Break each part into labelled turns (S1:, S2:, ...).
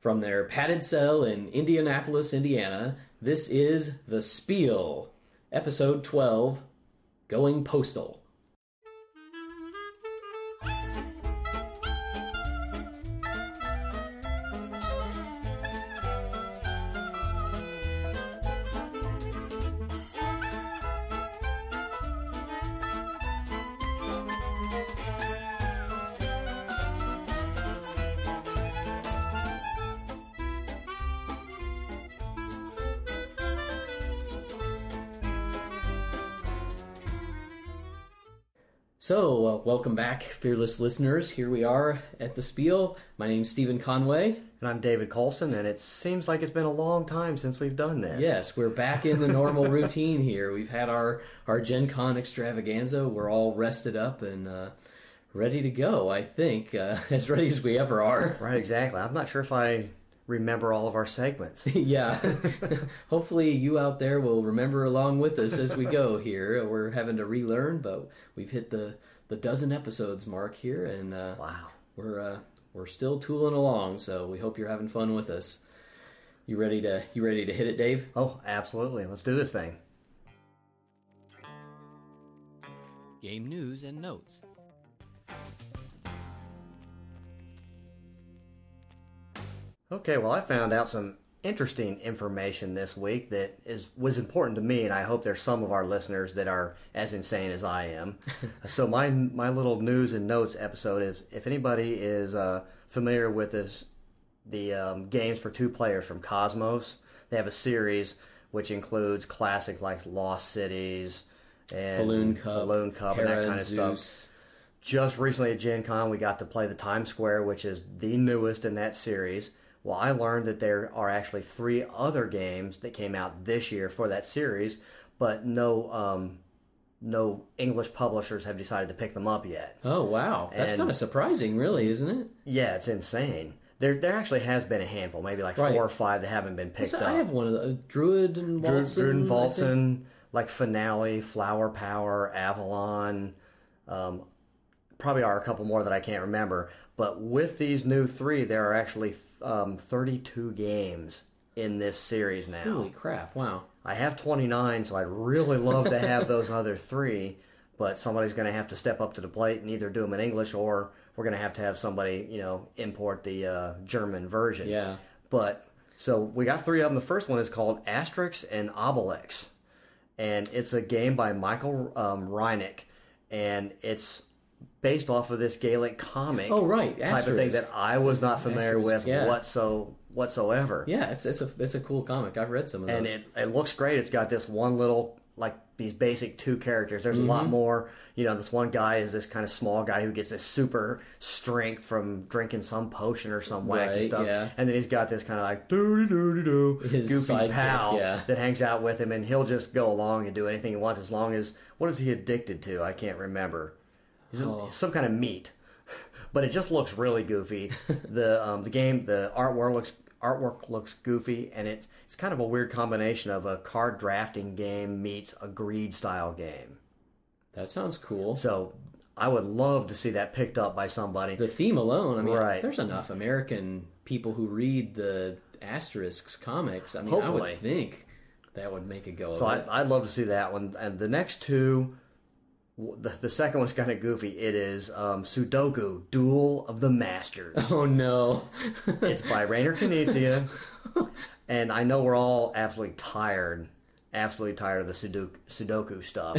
S1: From their padded cell in Indianapolis, Indiana, this is The Spiel, Episode 12 Going Postal. Welcome back, fearless listeners. Here we are at the Spiel. My name's Stephen Conway.
S2: And I'm David Colson, and it seems like it's been a long time since we've done this.
S1: Yes, we're back in the normal routine here. We've had our, our Gen Con extravaganza. We're all rested up and uh, ready to go, I think, uh, as ready as we ever are.
S2: Right, exactly. I'm not sure if I remember all of our segments.
S1: yeah. Hopefully, you out there will remember along with us as we go here. We're having to relearn, but we've hit the, the dozen episodes mark here, and uh,
S2: wow,
S1: we're uh, we're still tooling along. So we hope you're having fun with us. You ready to you ready to hit it, Dave?
S2: Oh, absolutely. Let's do this thing.
S1: Game news and notes.
S2: Okay, well, I found out some interesting information this week that is was important to me, and I hope there's some of our listeners that are as insane as I am. so my my little news and notes episode is if anybody is uh, familiar with this, the um, games for two players from Kosmos, they have a series which includes classics like Lost Cities and
S1: Balloon Cup,
S2: Balloon Cup,
S1: Hera
S2: and that kind of
S1: Zeus.
S2: stuff. Just recently at Gen Con, we got to play the Times Square, which is the newest in that series. Well, I learned that there are actually three other games that came out this year for that series, but no um, no English publishers have decided to pick them up yet.
S1: Oh wow, that's kind of surprising, really, isn't it?
S2: Yeah, it's insane. There there actually has been a handful, maybe like
S1: Right.
S2: four or five that haven't been picked
S1: So
S2: up.
S1: I have one of the Druid and Waltzen.
S2: Drew and. Waltzen, like Finale, Flower Power, Avalon. Um, probably are a couple more that I can't remember. But with these new three, there are actually um, 32 games in this series now.
S1: Holy crap! Wow.
S2: I have 29, so I'd really love to have those other three. But somebody's going to have to step up to the plate and either do them in English or we're going to have to have somebody, you know, import the uh, German version.
S1: Yeah.
S2: But so we got three of them. The first one is called Asterix and Obelix, and it's a game by Michael um, Rieneck, and it's based off of this Gaelic comic.
S1: Oh, right,
S2: type of thing that I was not familiar
S1: Asterix,
S2: with
S1: yeah.
S2: whatso whatsoever.
S1: Yeah, it's it's a it's a cool comic. I've read some of those.
S2: And it, it looks great. It's got this one little like these basic two characters. There's a lot
S1: Mm-hmm.
S2: more. You know, this one guy is this kind of small guy who gets this super strength from drinking some potion or some wacky
S1: Right,
S2: stuff.
S1: yeah.
S2: And then he's got this kind of like doo doo doo
S1: His
S2: goofy
S1: sidekick,
S2: pal
S1: yeah.
S2: that hangs out with him, and he'll just go along and do anything he wants as long as what is he addicted to? I can't remember. He's
S1: Oh.
S2: some kind of meat, but it just looks really goofy. the um, the game, the artwork looks artwork looks goofy, and it's it's kind of a weird combination of a card drafting game meets a greed style game.
S1: that sounds cool.
S2: So I would love to see that picked up by somebody.
S1: the theme alone, I mean,
S2: Right.
S1: there's enough American people who read the Asterix comics. I mean, I would think that would make a go
S2: So I. I'd love to see that one. And the next two, the, the second one's kind of goofy. It is um, Sudoku Duel of the Masters.
S1: oh no!
S2: it's by Rainer Knizia. and I know we're all absolutely tired, absolutely tired of the Sudoku, Sudoku stuff.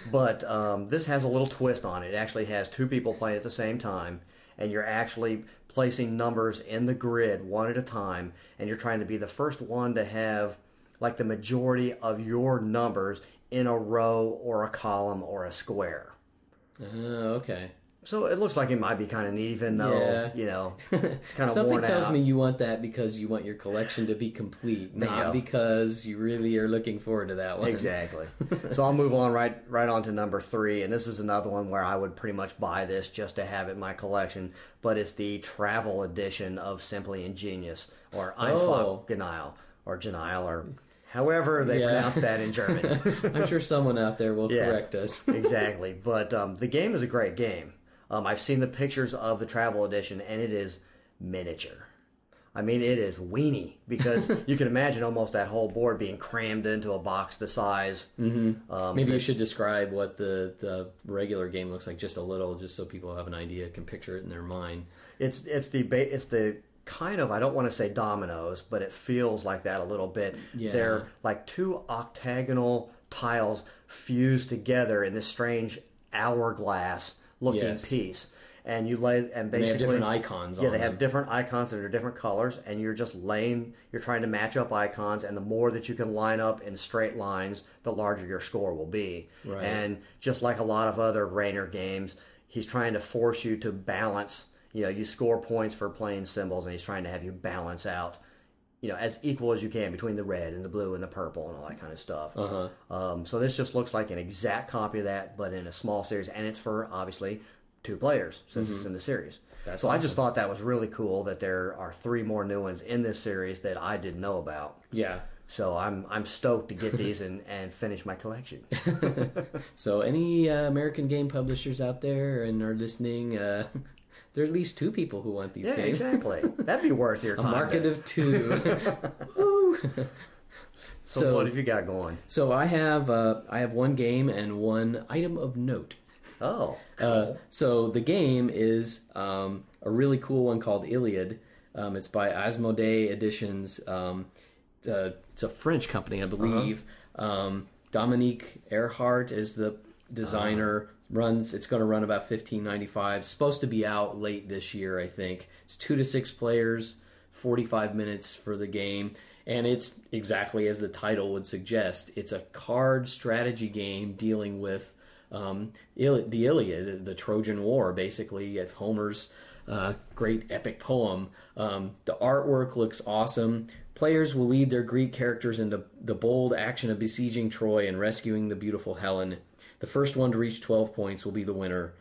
S2: but um, this has a little twist on it. It actually has two people playing at the same time. And you're actually placing numbers in the grid one at a time, and you're trying to be the first one to have like the majority of your numbers in a row or a column or a square.
S1: Uh, okay.
S2: So it looks like it might be kind of neat, even though
S1: Yeah.
S2: you know it's kind of
S1: Something
S2: worn
S1: tells
S2: out.
S1: me you want that because you want your collection to be complete, not
S2: Bingo.
S1: because you really are looking forward to that one.
S2: Exactly. so I'll move on right right on to number three, and this is another one where I would pretty much buy this just to have it in my collection. But it's the travel edition of Simply Ingenious, or
S1: Oh.
S2: Einfach Genial, or Genial, or however they
S1: Yeah.
S2: pronounce that in German.
S1: I'm sure someone out there will
S2: Yeah.
S1: correct us.
S2: exactly. But um, the game is a great game. Um, I've seen the pictures of the travel edition, and it is miniature. I mean, it is weeny because you can imagine almost that whole board being crammed into a box the size. Mm-hmm. Um,
S1: Maybe you should describe what the, the regular game looks like just a little, just so people have an idea, can picture it in their mind.
S2: It's it's the ba- it's the kind of I don't want to say dominoes, but it feels like that a little bit.
S1: Yeah.
S2: They're like two octagonal tiles fused together in this strange hourglass looking
S1: Yes.
S2: piece. And you lay and
S1: They
S2: basically
S1: have different icons
S2: Yeah, they have different icons that are different colors, and you're just laying. You're trying to match up icons, and the more that you can line up in straight lines, the larger your score will be.
S1: Right.
S2: And just like a lot of other Rainer games, he's trying to force you to balance. You know, you score points for playing symbols, and he's trying to have you balance out. You know, as equal as you can between the red and the blue and the purple and all that kind of stuff.
S1: Uh-huh.
S2: Um, so this just looks like an exact copy of that, but in a small series, and it's for obviously two players since it's in the series.
S1: Mm-hmm. That's
S2: so I just thought that was really cool that there are three more new ones in this series that I didn't know about.
S1: Yeah.
S2: So I'm I'm stoked to get these and, and finish my collection.
S1: So, any uh, American game publishers out there and are listening, uh, there are at least two people who want these
S2: yeah,
S1: games.
S2: exactly. That'd be worth your
S1: A
S2: time.
S1: market
S2: to-
S1: of two.
S2: So,
S1: so-
S2: what have you got going?
S1: so I have uh, I have one game and one item of note.
S2: Oh,
S1: Uh, so the game is um, a really cool one called Iliad. Um, it's by Asmodee Editions. Um, it's, a, it's a French company, I believe. Um, Dominique Ehrhard is the designer. Runs. It's going to run about fifteen ninety five. Supposed to be out late this year, I think. It's two to six players, forty five minutes for the game, and it's exactly as the title would suggest. It's a card strategy game dealing with um, the Iliad, the Trojan War, basically, at Homer's uh, great epic poem. Um, the artwork looks awesome. Players will lead their Greek characters into the bold action of besieging Troy and rescuing the beautiful Helen. The first one to reach 12 points will be the winner.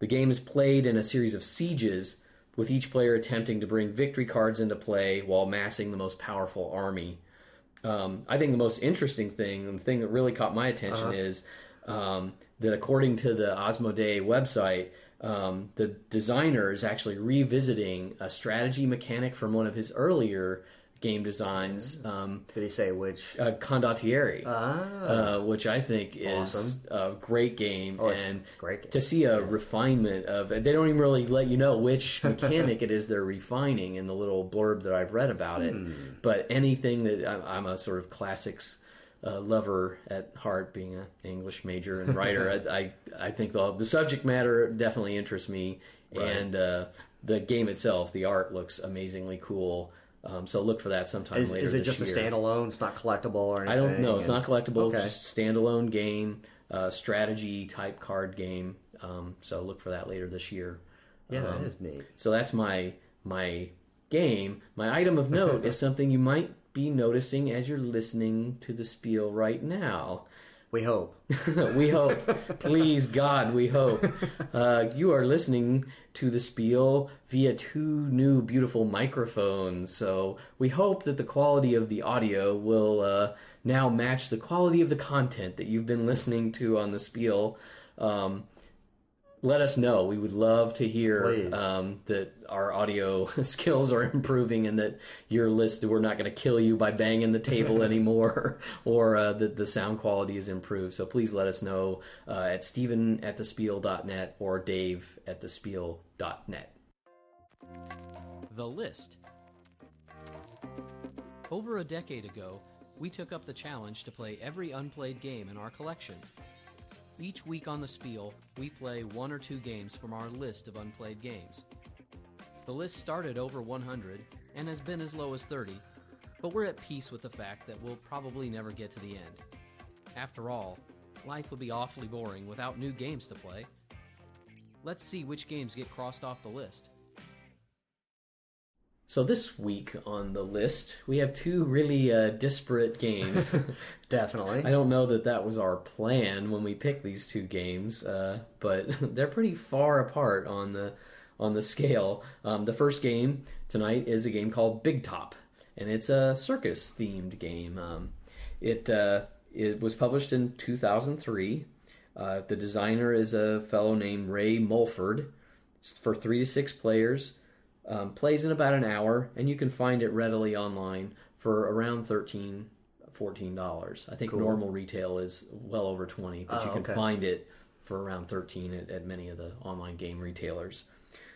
S1: The game is played in a series of sieges, with each player attempting to bring victory cards into play while massing the most powerful army um, I think the most interesting thing, and the thing that really caught my attention is um, that according to the Asmodee website, um, the designer is actually revisiting a strategy mechanic from one of his earlier game designs, um,
S2: did he say which?
S1: uh, Condottieri,
S2: Ah,
S1: uh, which I think is a great game.
S2: Oh, it's-
S1: and
S2: it's great game.
S1: to see a refinement of they don't even really let you know which mechanic it is they're refining in the little blurb that I've read about it.
S2: Hmm.
S1: But anything that I'm, I'm a sort of classics uh, lover at heart, being an English major and writer, I, I I think the the subject matter definitely interests me, and uh, the game itself, the art looks amazingly cool. Um, so look for that sometime
S2: is,
S1: later.
S2: is it just
S1: year.
S2: a standalone? It's not collectible or anything.
S1: I don't know. It's
S2: and-
S1: not collectible.
S2: Okay.
S1: Just standalone game, uh, strategy type card game. Um, so look for that later this year.
S2: Yeah,
S1: Um,
S2: that is neat.
S1: So that's my my game. My item of note is something you might be noticing as you're listening to the spiel right now.
S2: We hope.
S1: we hope, please God, we hope. Uh, you are listening to the spiel via two new beautiful microphones. So we hope that the quality of the audio will uh, now match the quality of the content that you've been listening to on the spiel. Um, let us know. We would love to hear um, that our audio skills are improving and that your list, we're not going to kill you by banging the table anymore or uh, that the sound quality is improved. So please let us know uh, at Stephen at thespiel.net or Dave at thespiel.net. The List. Over a decade ago, we took up the challenge to play every unplayed game in our collection. Each week on the Spiel, we play one or two games from our list of unplayed games. The list started over 100 and has been as low as 30, but we're at peace with the fact that we'll probably never get to the end. After all, life would be awfully boring without new games to play. Let's see which games get crossed off the list. So this week on the list, we have two really uh, disparate games.
S2: Definitely.
S1: I don't know that that was our plan when we picked these two games, uh, but they're pretty far apart on the on the scale. Um, the first game tonight is a game called Big Top, and it's a circus themed game. Um, it uh, it was published in 2003. Uh, the designer is a fellow named Ray Mulford. It's for three to six players. Um, plays in about an hour, and you can find it readily online for around 13 $14. I think normal retail is well over 20 but
S2: Oh,
S1: you can
S2: okay.
S1: find it for around 13 at, at many of the online game retailers.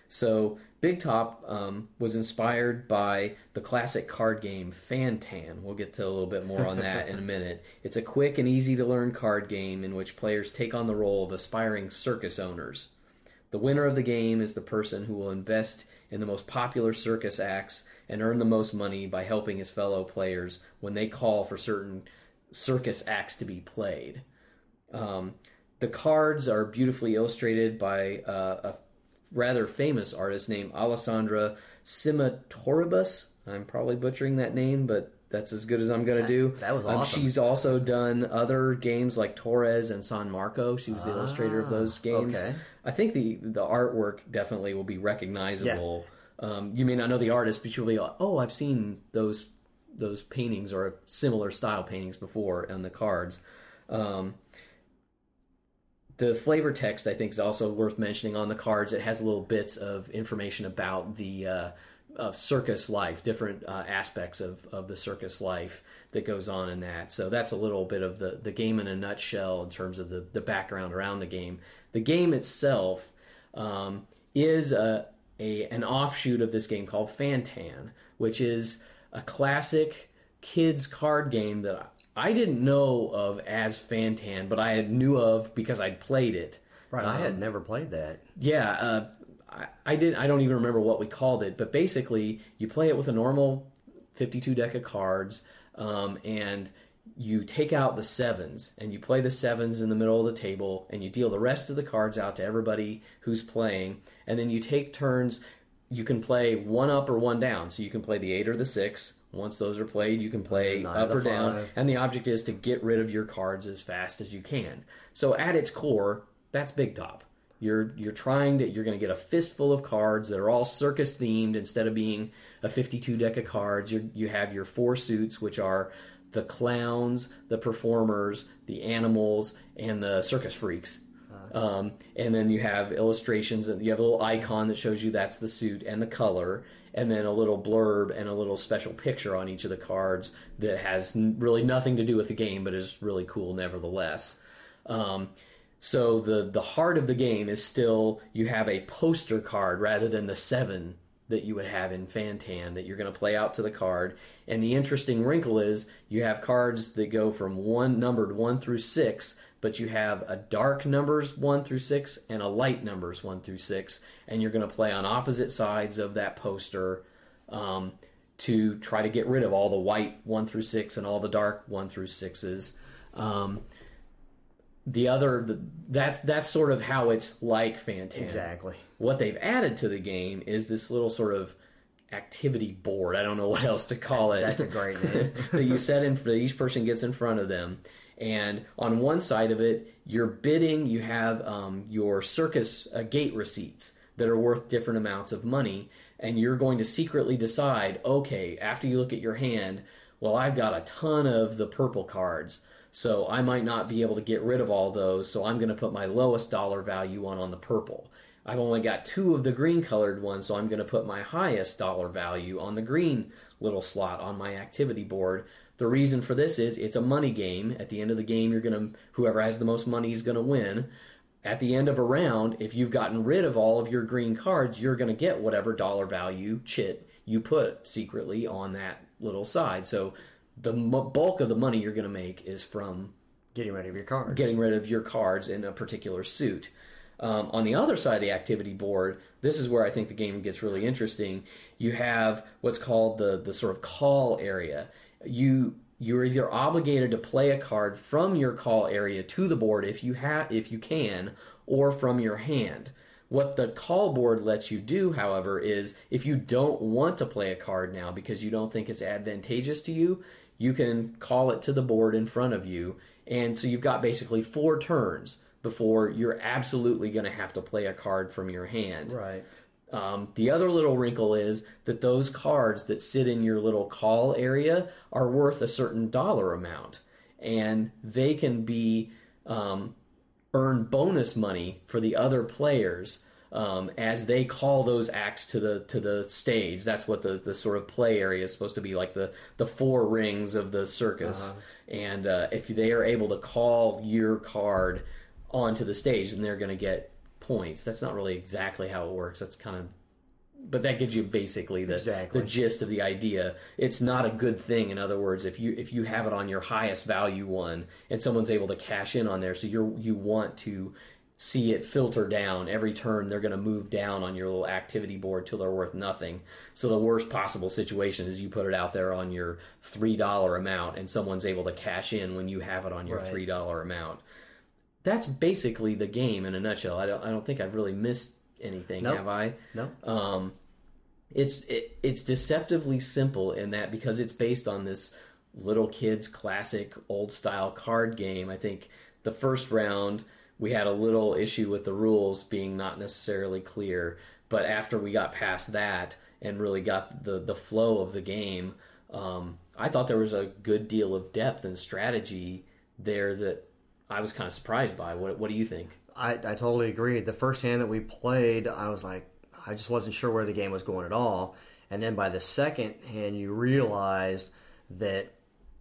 S1: So, Big Top um, was inspired by the classic card game Fantan. We'll get to a little bit more on that in a minute. It's a quick and easy to learn card game in which players take on the role of aspiring circus owners. The winner of the game is the person who will invest in the most popular circus acts and earn the most money by helping his fellow players when they call for certain circus acts to be played. Um, the cards are beautifully illustrated by uh, a rather famous artist named Alessandra Cimatoribus. I'm probably butchering that name, but that's as good as I'm going to do.
S2: that was
S1: Um,
S2: awesome.
S1: she's also done other games like Torres and San Marco. She was the illustrator of those games.
S2: Ah, okay.
S1: I think the the artwork definitely will be recognizable. Um, you may not know the artist, but you'll be like, oh, I've seen those those paintings or similar style paintings before on the cards. Um, the flavor text, I think, is also worth mentioning on the cards. It has little bits of information about the uh, of circus life, different uh, aspects of, of the circus life that goes on in that. So that's a little bit of the, the game in a nutshell in terms of the, the background around the game. The game itself um, is a, a an offshoot of this game called Fantan, which is a classic kids card game that I didn't know of as Fantan, but I knew of because I'd played it.
S2: Right, I had never played that.
S1: Yeah, uh, I, I didn't. I don't even remember what we called it, but basically, you play it with a normal 52 deck of cards, um, and you take out the sevens, and you play the sevens in the middle of the table, and you deal the rest of the cards out to everybody who's playing, and then you take turns. You can play one up or one down, so you can play the eight or the six. Once those are played, you can play
S2: Nine
S1: up
S2: or the
S1: down, and the object is to get rid of your cards as fast as you can. So at its core, that's Big Top. You're you're trying to you're going to get a fistful of cards that are all circus themed instead of being a 52 deck of cards. You you have your four suits, which are the clowns, the performers, the animals, and the circus freaks. Um, and then you have illustrations, and you have a little icon that shows you that's the suit and the color, and then a little blurb and a little special picture on each of the cards that has n- really nothing to do with the game, but is really cool nevertheless. Um, so the the heart of the game is still you have a poster card rather than the seven that you would have in Fantan that you're going to play out to the card. And the interesting wrinkle is you have cards that go from one numbered one through six, but you have a dark numbers one through six and a light numbers one through six, and you're going to play on opposite sides of that poster. Um, to try to get rid of all the white one through six and all the dark one through sixes. Um, the other the, that's that's sort of how it's like Fantan.
S2: Exactly.
S1: What they've added to the game is this little sort of activity board. I don't know what else to call it.
S2: That's a great name.
S1: that you set in that each person gets in front of them. And on one side of it, you're bidding. You have um, your circus uh, gate receipts that are worth different amounts of money, and you're going to secretly decide. Okay, after you look at your hand, well, I've got a ton of the purple cards, so I might not be able to get rid of all those. So I'm going to put my lowest dollar value on on the purple. I've only got two of the green colored ones, so I'm going to put my highest dollar value on the green little slot on my activity board. The reason for this is it's a money game. At the end of the game, you're going to whoever has the most money is going to win. At the end of a round, if you've gotten rid of all of your green cards, you're going to get whatever dollar value chit you put secretly on that little side. So the m- bulk of the money you're going to make is from
S2: Getting rid of your cards.
S1: getting rid of your cards in a particular suit. Um, on the other side of the activity board, this is where I think the game gets really interesting. You have what's called the the sort of call area. You you're either obligated to play a card from your call area to the board if you have if you can, or from your hand. What the call board lets you do, however, is if you don't want to play a card now because you don't think it's advantageous to you, you can call it to the board in front of you. And so you've got basically four turns before you're absolutely going to have to play a card from your hand.
S2: Right.
S1: Um, the other little wrinkle is that those cards that sit in your little call area are worth a certain dollar amount, and they can be um, earn bonus money for the other players um, as they call those acts to the to the stage. That's what the, the sort of play area is supposed to be like the the four rings of the circus.
S2: Uh-huh.
S1: And uh, if they are able to call your card onto the stage, then they're going to get points. That's not really exactly how it works. That's kind of but that gives you basically the
S2: Exactly.
S1: the gist of the idea. It's not a good thing. In other words, if you if you have it on your highest value one and someone's able to cash in on there, so you you want to see it filter down every turn. They're going to move down on your little activity board till they're worth nothing. So the worst possible situation is you put it out there on your three dollar amount, and someone's able to cash in when you have it on your
S2: Right.
S1: three dollar amount. That's basically the game in a nutshell. I don't I don't think I've really missed anything,
S2: Nope.
S1: have I?
S2: No,
S1: um, it's it, it's deceptively simple in that because it's based on this little kids classic old style card game. I think the first round we had a little issue with the rules being not necessarily clear, but after we got past that and really got the the flow of the game, um, I thought there was a good deal of depth and strategy there that I was kind of surprised by. What what do you think?
S2: I, I totally agree. The first hand that we played, I was like, I just wasn't sure where the game was going at all. And then by the second hand, you realized that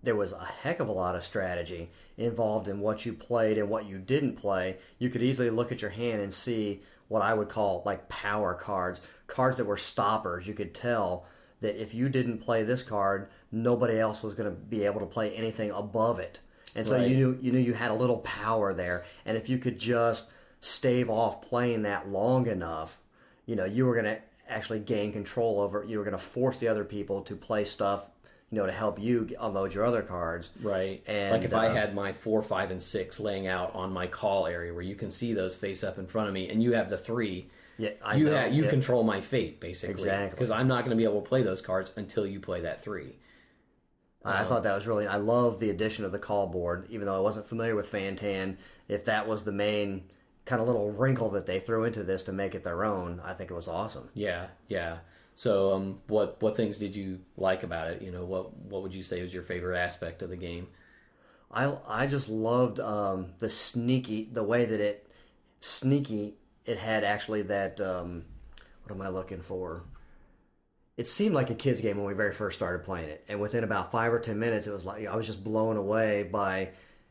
S2: there was a heck of a lot of strategy involved in what you played and what you didn't play. You could easily look at your hand and see what I would call like power cards, cards that were stoppers. You could tell that if you didn't play this card, nobody else was going to be able to play anything above it. And so
S1: Right.
S2: you knew you knew you had a little power there, and if you could just stave off playing that long enough, you know, you were going to actually gain control over. it. You were going to force the other people to play stuff, you know, to help you unload your other cards.
S1: Right.
S2: And,
S1: like if I
S2: uh,
S1: had my four, five, and six laying out on my call area where you can see those face up in front of me, and you have the three.
S2: Yeah, I
S1: you
S2: know,
S1: ha- you
S2: yeah.
S1: control my fate basically
S2: Exactly.
S1: because I'm not going to be able to play those cards until you play that three.
S2: I thought that was really. I love the addition of the call board, even though I wasn't familiar with Fantan. If that was the main kind of little wrinkle that they threw into this to make it their own, I think it was awesome.
S1: Yeah, yeah. So, um, what what things did you like about it? You know, what what would you say was your favorite aspect of the game?
S2: I I just loved um, the sneaky the way that it sneaky it had actually that um, what am I looking for? It seemed like a kids game when we very first started playing it, and within about five or ten minutes, it was like I was just blown away by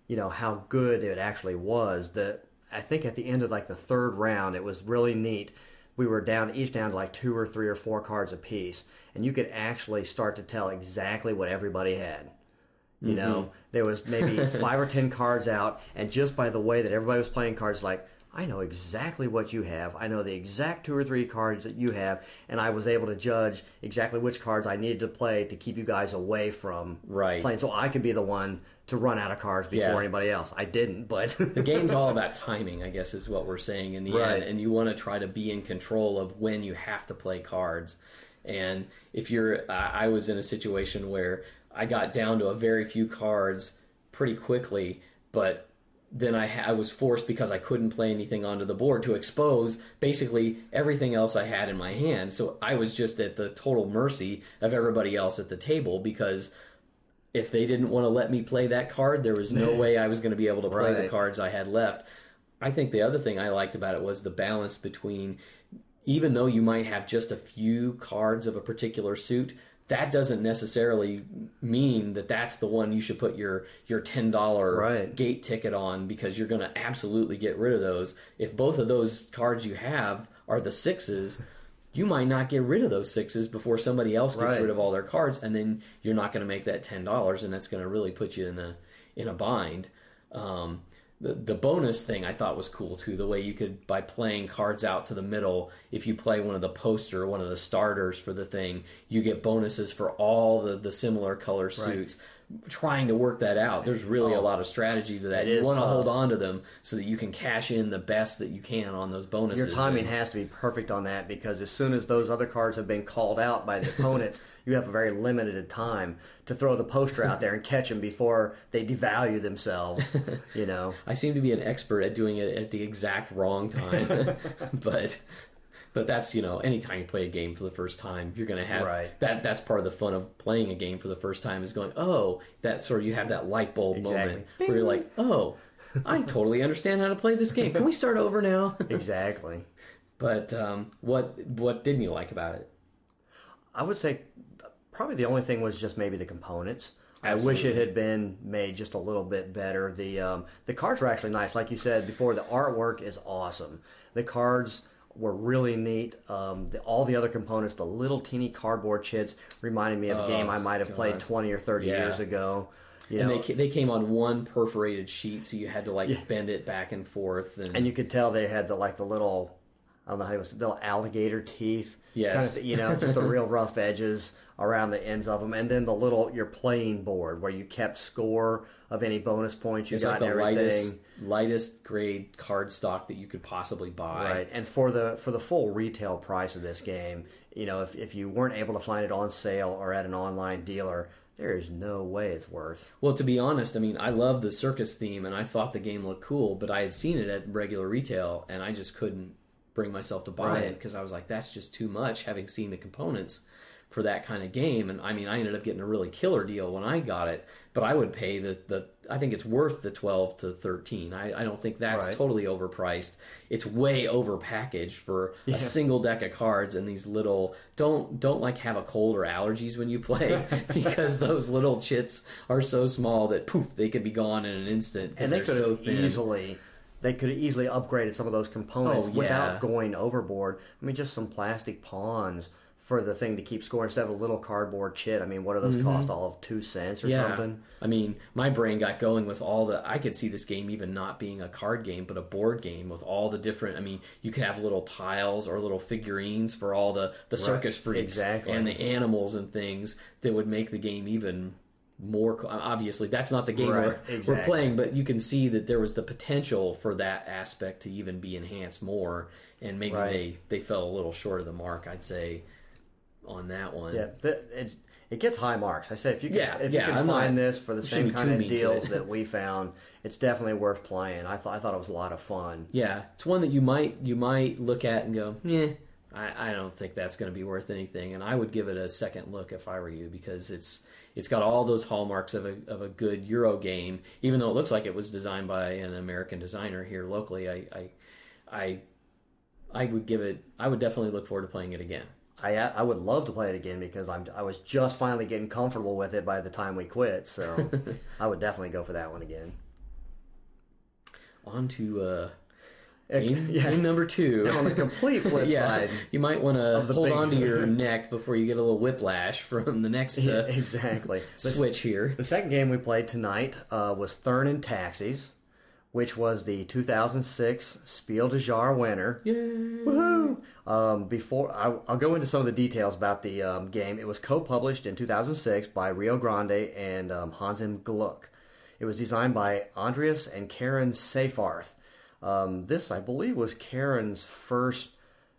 S2: you know how good it actually was. That I think at the end of like the third round, it was really neat. We were down each down to like two or three or four cards a piece, and you could actually start to tell exactly what everybody had. You know, mm-hmm. there was maybe five or ten cards out, and just by the way that everybody was playing cards, like I know exactly what you have. I know the exact two or three cards that you have, and I was able to judge exactly which cards I needed to play to keep you guys away from
S1: Right.
S2: playing, so I could be the one to run out of cards before
S1: Yeah.
S2: anybody else. I didn't, but
S1: The game's all about timing, I guess, is what we're saying in the
S2: Right.
S1: end. And you want to try to be in control of when you have to play cards. And if you're, I I was in a situation where I got down to a very few cards pretty quickly, but then I, ha- I was forced because I couldn't play anything onto the board to expose basically everything else I had in my hand. So I was just at the total mercy of everybody else at the table because if they didn't want to let me play that card, there was no way I was going to be able to play the cards I had left. I think the other thing I liked about it was the balance between even though you might have just a few cards of a particular suit, that doesn't necessarily mean that that's the one you should put your your ten dollar
S2: Right.
S1: gate ticket on because you're going to absolutely get rid of those. If both of those cards you have are the sixes, you might not get rid of those sixes before somebody else gets
S2: Right.
S1: rid of all their cards, and then you're not going to make that ten dollars, and that's going to really put you in a in a bind. Um, the the bonus thing I thought was cool too. The way you could by playing cards out to the middle, if you play one of the poster, one of the starters for the thing, you get bonuses for all the the similar color suits. Trying to work that out, there's really a oh. lot of strategy to that. You want to hold on to them so that you can cash in the best that you can on those bonuses.
S2: Your timing
S1: And-
S2: has to be perfect on that because as soon as those other cards have been called out by the opponents, you have a very limited time to throw the poster out there and catch them before they devalue themselves. You know,
S1: I seem to be an expert at doing it at the exact wrong time, but but that's you know anytime you play a game for the first time, you're going to have
S2: Right.
S1: that. That's part of the fun of playing a game for the first time is going oh that sort of you have that light bulb
S2: Exactly.
S1: moment where you're like oh I totally understand how to play this game. Can we start over now?
S2: exactly.
S1: But um, what what didn't you like about it?
S2: I would say probably the only thing was just maybe the components. I wish it had been made just a little bit better. The um, the cards were actually nice, like you said before. The artwork is awesome. The cards were really neat. Um, the, all the other components, the little teeny cardboard chits, reminded me of a game I might have played twenty or thirty
S1: Yeah.
S2: years ago. You
S1: And
S2: know,
S1: they they came on one perforated sheet, so you had to like bend it back and forth. And,
S2: and you could tell they had the like the little I don't know how it was the little alligator teeth.
S1: Yes.
S2: kind of, you know, just the real rough edges around the ends of them, and then the little your playing board where you kept score of any bonus points you
S1: it's
S2: got
S1: like the
S2: everything.
S1: lightest lightest grade card stock that you could possibly buy.
S2: Right, and for the for the full retail price of this game, you know, if if you weren't able to find it on sale or at an online dealer, there is no way it's worth.
S1: Well, to be honest, I mean, I love the circus theme, and I thought the game looked cool, but I had seen it at regular retail, and I just couldn't bring myself to buy
S2: Right.
S1: it because I was like, that's just too much. Having seen the components for that kind of game, and I mean, I ended up getting a really killer deal when I got it, but I would pay the the. I think it's worth the twelve to thirteen. I, I don't think that's
S2: Right.
S1: totally overpriced. It's way over packaged for a single deck of cards and these little don't don't like have a cold or allergies when you play because those little chits are so small that poof they could be gone in an instant
S2: And they
S1: they're
S2: could
S1: so
S2: easily they could easily upgraded some of those components
S1: Oh, yeah.
S2: without going overboard. I mean, just some plastic pawns for the thing to keep score instead of a little cardboard chit. I mean, what do those cost? All of two cents or
S1: Mm-hmm. yeah,
S2: something?
S1: I mean, my brain got going with all the. I could see this game even not being a card game, but a board game with all the different. I mean, you could have little tiles or little figurines for all the the circus freaks
S2: exactly.
S1: and the animals and things that would make the game even more. Obviously, that's not the game
S2: Right,
S1: we're, we're playing, but you can see that there was the potential for that aspect to even be enhanced more, and maybe
S2: Right.
S1: they they fell a little short of the mark. I'd say on that one.
S2: Yeah, but it, it gets high marks. I say if you can,
S1: Yeah,
S2: if
S1: yeah,
S2: you can
S1: I'm
S2: find
S1: not-
S2: this for the same kind of deals that we found, it's definitely worth playing. I thought I thought it was a lot of fun.
S1: Yeah, it's one that you might you might look at and go, yeah, I, I don't think that's going to be worth anything, and I would give it a second look if I were you because it's it's got all those hallmarks of a of a good Euro game, even though it looks like it was designed by an American designer here locally. I I I, I would give it. I would definitely look forward to playing it again.
S2: I I would love to play it again because I'm I was just finally getting comfortable with it by the time we quit. So I would definitely go for that one again.
S1: On to uh,
S2: Uh,
S1: game,
S2: yeah.
S1: game number two.
S2: On the complete flip
S1: yeah,
S2: side,
S1: you might want to hold
S2: big-
S1: on to your neck before you get a little whiplash from the next uh,
S2: exactly. The,
S1: switch here.
S2: the second game we played tonight uh, was Thurn and Taxis, which was the 2006 Spiel des Jahres winner. Woohoo! Um, before I, I'll go into some of the details about the um, game. It was co-published in 2006 by Rio Grande and um, Hans im Glück. It was designed by Andreas and Karen Seyfarth. Um, this, I believe, was Karen's first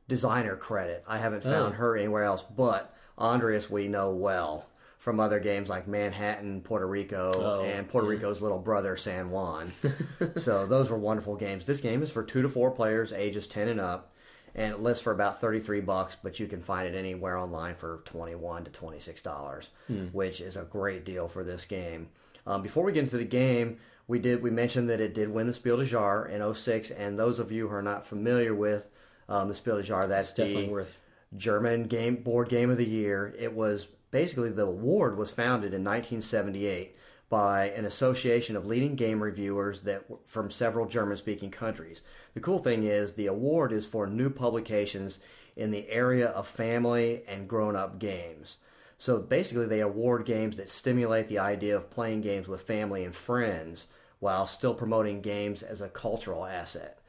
S2: designer credit. I haven't found
S1: Oh.
S2: her anywhere else, but Andreas we know well from other games like Manhattan, Puerto Rico,
S1: Oh,
S2: and Puerto Rico's little brother San Juan. so those were wonderful games. This game is for two to four players, ages ten and up, and it lists for about thirty three bucks, but you can find it anywhere online for twenty one to twenty six dollars, which is a great deal for this game. Um, before we get into the game, we did we mentioned that it did win the Spiel des Jahres in 06, and those of you who are not familiar with um, the Spiel des Jahres, that's
S1: Definitely
S2: the
S1: worth
S2: German game board game of the year. It was basically the award was founded in 1978 by an association of leading game reviewers that from several German-speaking countries. The cool thing is the award is for new publications in the area of family and grown-up games. So basically, they award games that stimulate the idea of playing games with family and friends while still promoting games as a cultural asset.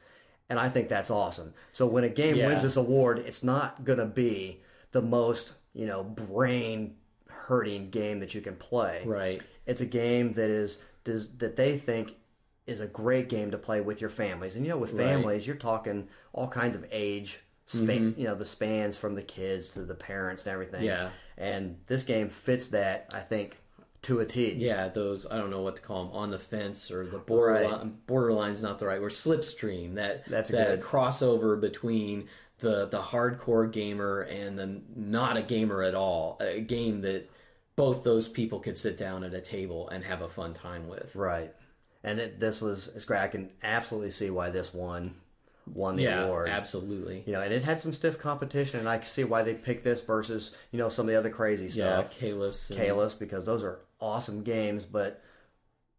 S2: And I think that's awesome. So when a game
S1: Yeah.
S2: wins this award, it's not going to be the most, you know, brain hurting game that you can play.
S1: right.
S2: It's a game that is does, that they think is a great game to play with your families. And you know, with
S1: Right. Mm-hmm.
S2: families, you're talking all kinds of age span, you know, the spans from the kids to the parents and everything.
S1: Yeah.
S2: And this game fits that, I think, to a T.
S1: Yeah, those I don't know what to call them on the fence or the borderline. Borderline's not the right word. Slipstream. That
S2: That's
S1: that
S2: good.
S1: crossover between the the hardcore gamer and the not a gamer at all. A game that both those people could sit down at a table and have a fun time with.
S2: Right. And it, this was it's great. I can absolutely see why this won won the
S1: yeah,
S2: award.
S1: absolutely.
S2: You know, and it had some stiff competition, and I can see why they picked this versus you know some of the other crazy
S1: Yeah,
S2: stuff.
S1: Caylus. and-
S2: Caylus because those are awesome games, but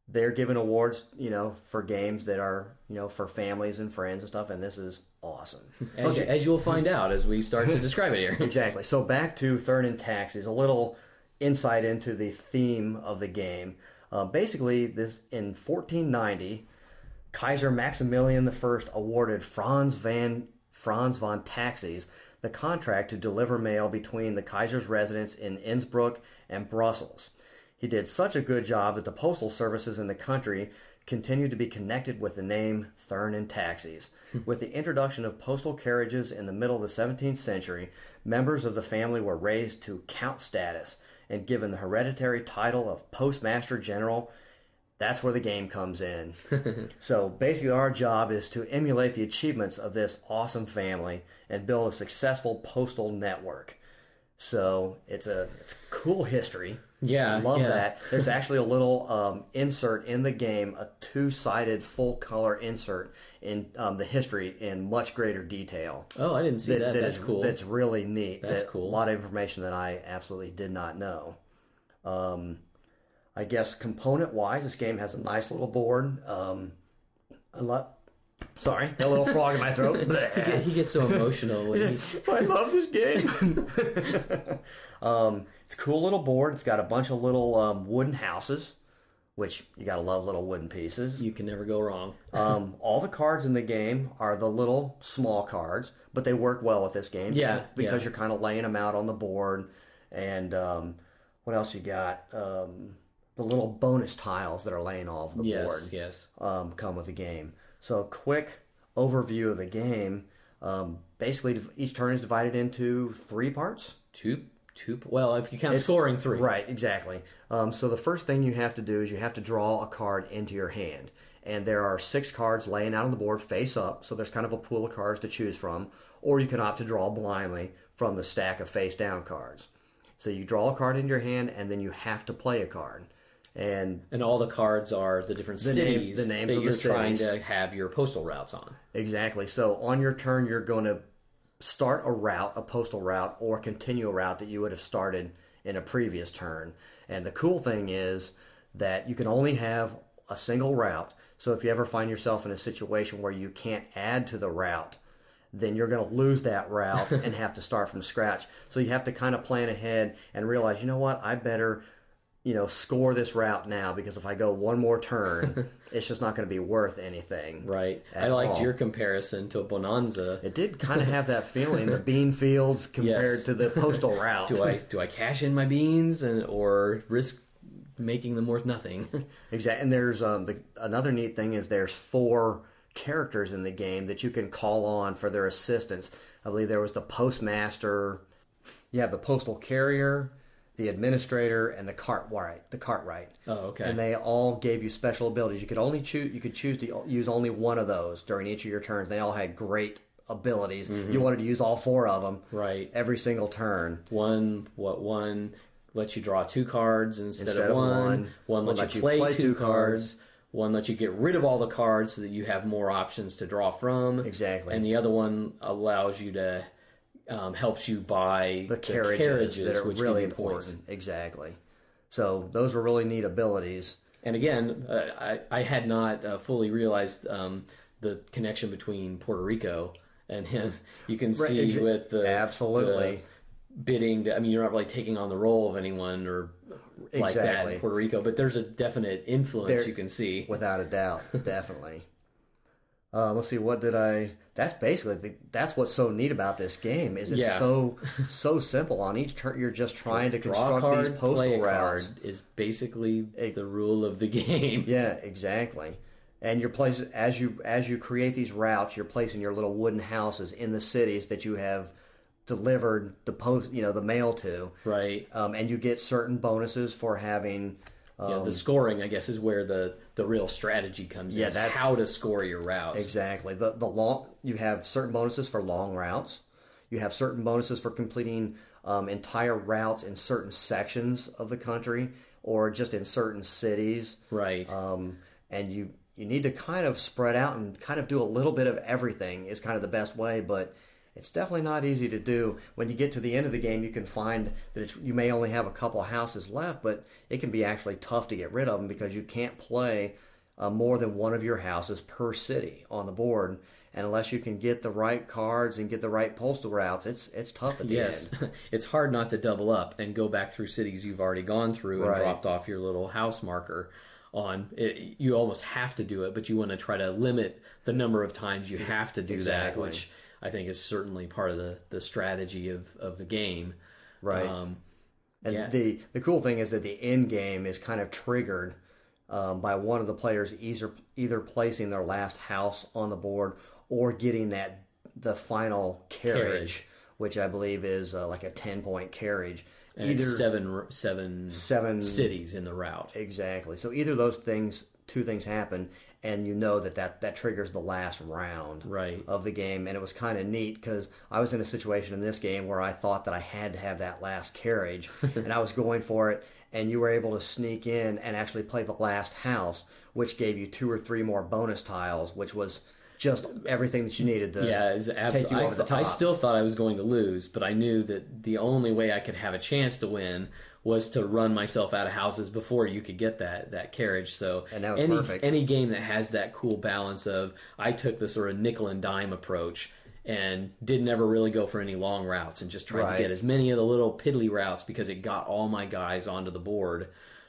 S2: they're giving awards, you know, for games that are, you know, for families and friends and stuff, and this is awesome.
S1: As, as you'll find out as we start to describe it here.
S2: exactly. So back to Thurn and Taxis, a little insight into the theme of the game. Uh, basically, this in 1490, Kaiser Maximilian I awarded Franz van Franz von Taxis the contract to deliver mail between the Kaiser's residence in Innsbruck and Brussels. He did such a good job that the postal services in the country continued to be connected with the name Thurn and Taxis. Hmm. with the introduction of postal carriages in the middle of the 17th century, members of the family were raised to count status and given the hereditary title of Postmaster General. That's where the game comes in. so basically, our job is to emulate the achievements of this awesome family and build a successful postal network. So it's a it's cool history.
S1: Yeah,
S2: I love
S1: yeah.
S2: that. There's actually a little um, insert in the game, a two-sided full color insert in um, the history in much greater detail.
S1: Oh, I didn't see that. That's
S2: is-
S1: cool.
S2: That's really neat.
S1: That's
S2: That-
S1: cool.
S2: A lot of information that I absolutely did not know. Um, I guess component-wise, this game has a nice little board. Um, a lot. Sorry, got a little frog in my throat. Bleh.
S1: he gets so emotional when he
S2: I love this game. um, it's a cool little board. It's got a bunch of little um, wooden houses, which you gotta love little wooden pieces.
S1: you can never go wrong.
S2: Um, all the cards in the game are the little small cards, but they work well with this game.
S1: Yeah,
S2: because
S1: yeah.
S2: you're kind of laying them out on the board. And um, what else you got? Um, the little bonus tiles that are laying over the
S1: Yes,
S2: board
S1: yes.
S2: um, come with the game. So, a quick overview of the game. Um, basically, each turn is divided into three parts.
S1: Two, two. Well, if you count scoring three,
S2: Right, exactly. Um, so the first thing you have to do is you have to draw a card into your hand. And there are six cards laying out on the board face up, so there's kind of a pool of cards to choose from. Or you can opt to draw blindly from the stack of face down cards. So you draw a card into your hand, and then you have to play a card. And
S1: and all the cards are the different
S2: The name-
S1: cities
S2: the names
S1: that
S2: of the
S1: you're trying
S2: cities.
S1: to have your postal routes on.
S2: Exactly. So on your turn, you're going to start a route, a postal route, or continue a route that you would have started in a previous turn. And the cool thing is that you can only have a single route. So if you ever find yourself in a situation where you can't add to the route, then you're going to lose that route and have to start from scratch. So you have to kind of plan ahead and realize, you know what, I better, you know, score this route now because if I go one more turn, it's just not going to be worth anything.
S1: Right. I liked
S2: all.
S1: your comparison to a Bohnanza.
S2: It did kind of have that feeling, the bean fields compared
S1: Yes.
S2: to the postal route.
S1: Do I do I cash in my beans and or risk making them worth nothing?
S2: Exactly. And there's um, the, another neat thing is there's four characters in the game that you can call on for their assistance. I believe there was the postmaster, yeah, the postal carrier, the administrator, and the cartwright. The cartwright.
S1: Oh, okay.
S2: And they all gave you special abilities. You could only choose. You could choose to use only one of those during each of your turns. They all had great abilities. You wanted to use all four of them.
S1: Mm-hmm. Right.
S2: Every single turn.
S1: one what one lets you draw two cards instead,
S2: Instead
S1: of
S2: of
S1: one.
S2: one.
S1: One lets
S2: lets
S1: you play,
S2: play
S1: two
S2: two
S1: cards. One lets you get rid of all the cards so that you have more options to draw from.
S2: Exactly.
S1: And the other one allows you to um, helps you buy
S2: the carriages, that are
S1: which
S2: really
S1: you points.
S2: important. Exactly. So those were really neat abilities.
S1: And again, uh, I, I had not uh, fully realized um, the connection between Puerto Rico and him. You can see
S2: exa-
S1: with the
S2: Absolutely.
S1: the bidding. To, I mean, you're not really taking on the role of anyone or like that in Puerto Rico, but there's a definite influence
S2: There-
S1: you can see.
S2: Without a doubt, definitely. Uh, let's see. What did I? That's basically the, that's what's so neat about this game is it's
S1: Yeah.
S2: so so simple. On each turn, you're just trying to construct
S1: card,
S2: these postal routes.
S1: card is basically the rule of the game.
S2: Yeah, exactly. And you're placing as you as you create these routes, you're placing your little wooden houses in the cities that you have delivered the post, you know, the mail to.
S1: Right.
S2: Um, and you get certain bonuses for having. Um,
S1: Yeah, the scoring, I guess, is where the, the real strategy comes
S2: Yeah,
S1: in.
S2: That's-
S1: how to score your routes.
S2: Exactly. The the long you have certain bonuses for long routes. You have certain bonuses for completing um, entire routes in certain sections of the country or just in certain cities.
S1: Right.
S2: Um, and you you need to kind of spread out and kind of do a little bit of everything is kind of the best way, but it's definitely not easy to do. When you get to the end of the game, you can find that you may only have a couple of houses left, but it can be actually tough to get rid of them because you can't play uh, more than one of your houses per city on the board. And unless you can get the right cards and get the right postal routes, it's it's tough at the
S1: yes,
S2: end.
S1: it's hard not to double up and go back through cities you've already gone through and dropped off your little house marker on. It, you almost have to do it, but you want to try to limit the number of times you have to do that, which I think is certainly part of the, the strategy of, of the game.
S2: Right.
S1: Um,
S2: And
S1: Yeah.
S2: the the cool thing is that the end game is kind of triggered um, by one of the players either either placing their last house on the board or getting that the final carriage,
S1: Carriage.
S2: which I believe is uh, like a ten point carriage.
S1: and it's seven seven
S2: seven
S1: cities in the route.
S2: exactly. So either those things, two things happen, and you know that that, that triggers the last round
S1: Right.
S2: of the game. And it was kind of neat because I was in a situation in this game where I thought that I had to have that last carriage, and I was going for it. And you were able to sneak in and actually play the last house, which gave you two or three more bonus tiles, which was just everything that you needed to
S1: Yeah, it's
S2: take you
S1: I,
S2: over the
S1: th- I still thought I was going to lose, but I knew that the only way I could have a chance to win was to run myself out of houses before you could get that that carriage. So
S2: And that was
S1: any
S2: perfect.
S1: any game that has that cool balance of I took the sort of nickel and dime approach and did never really go for any long routes and just tried
S2: Right.
S1: to get as many of the little piddly routes because it got all my guys onto the board.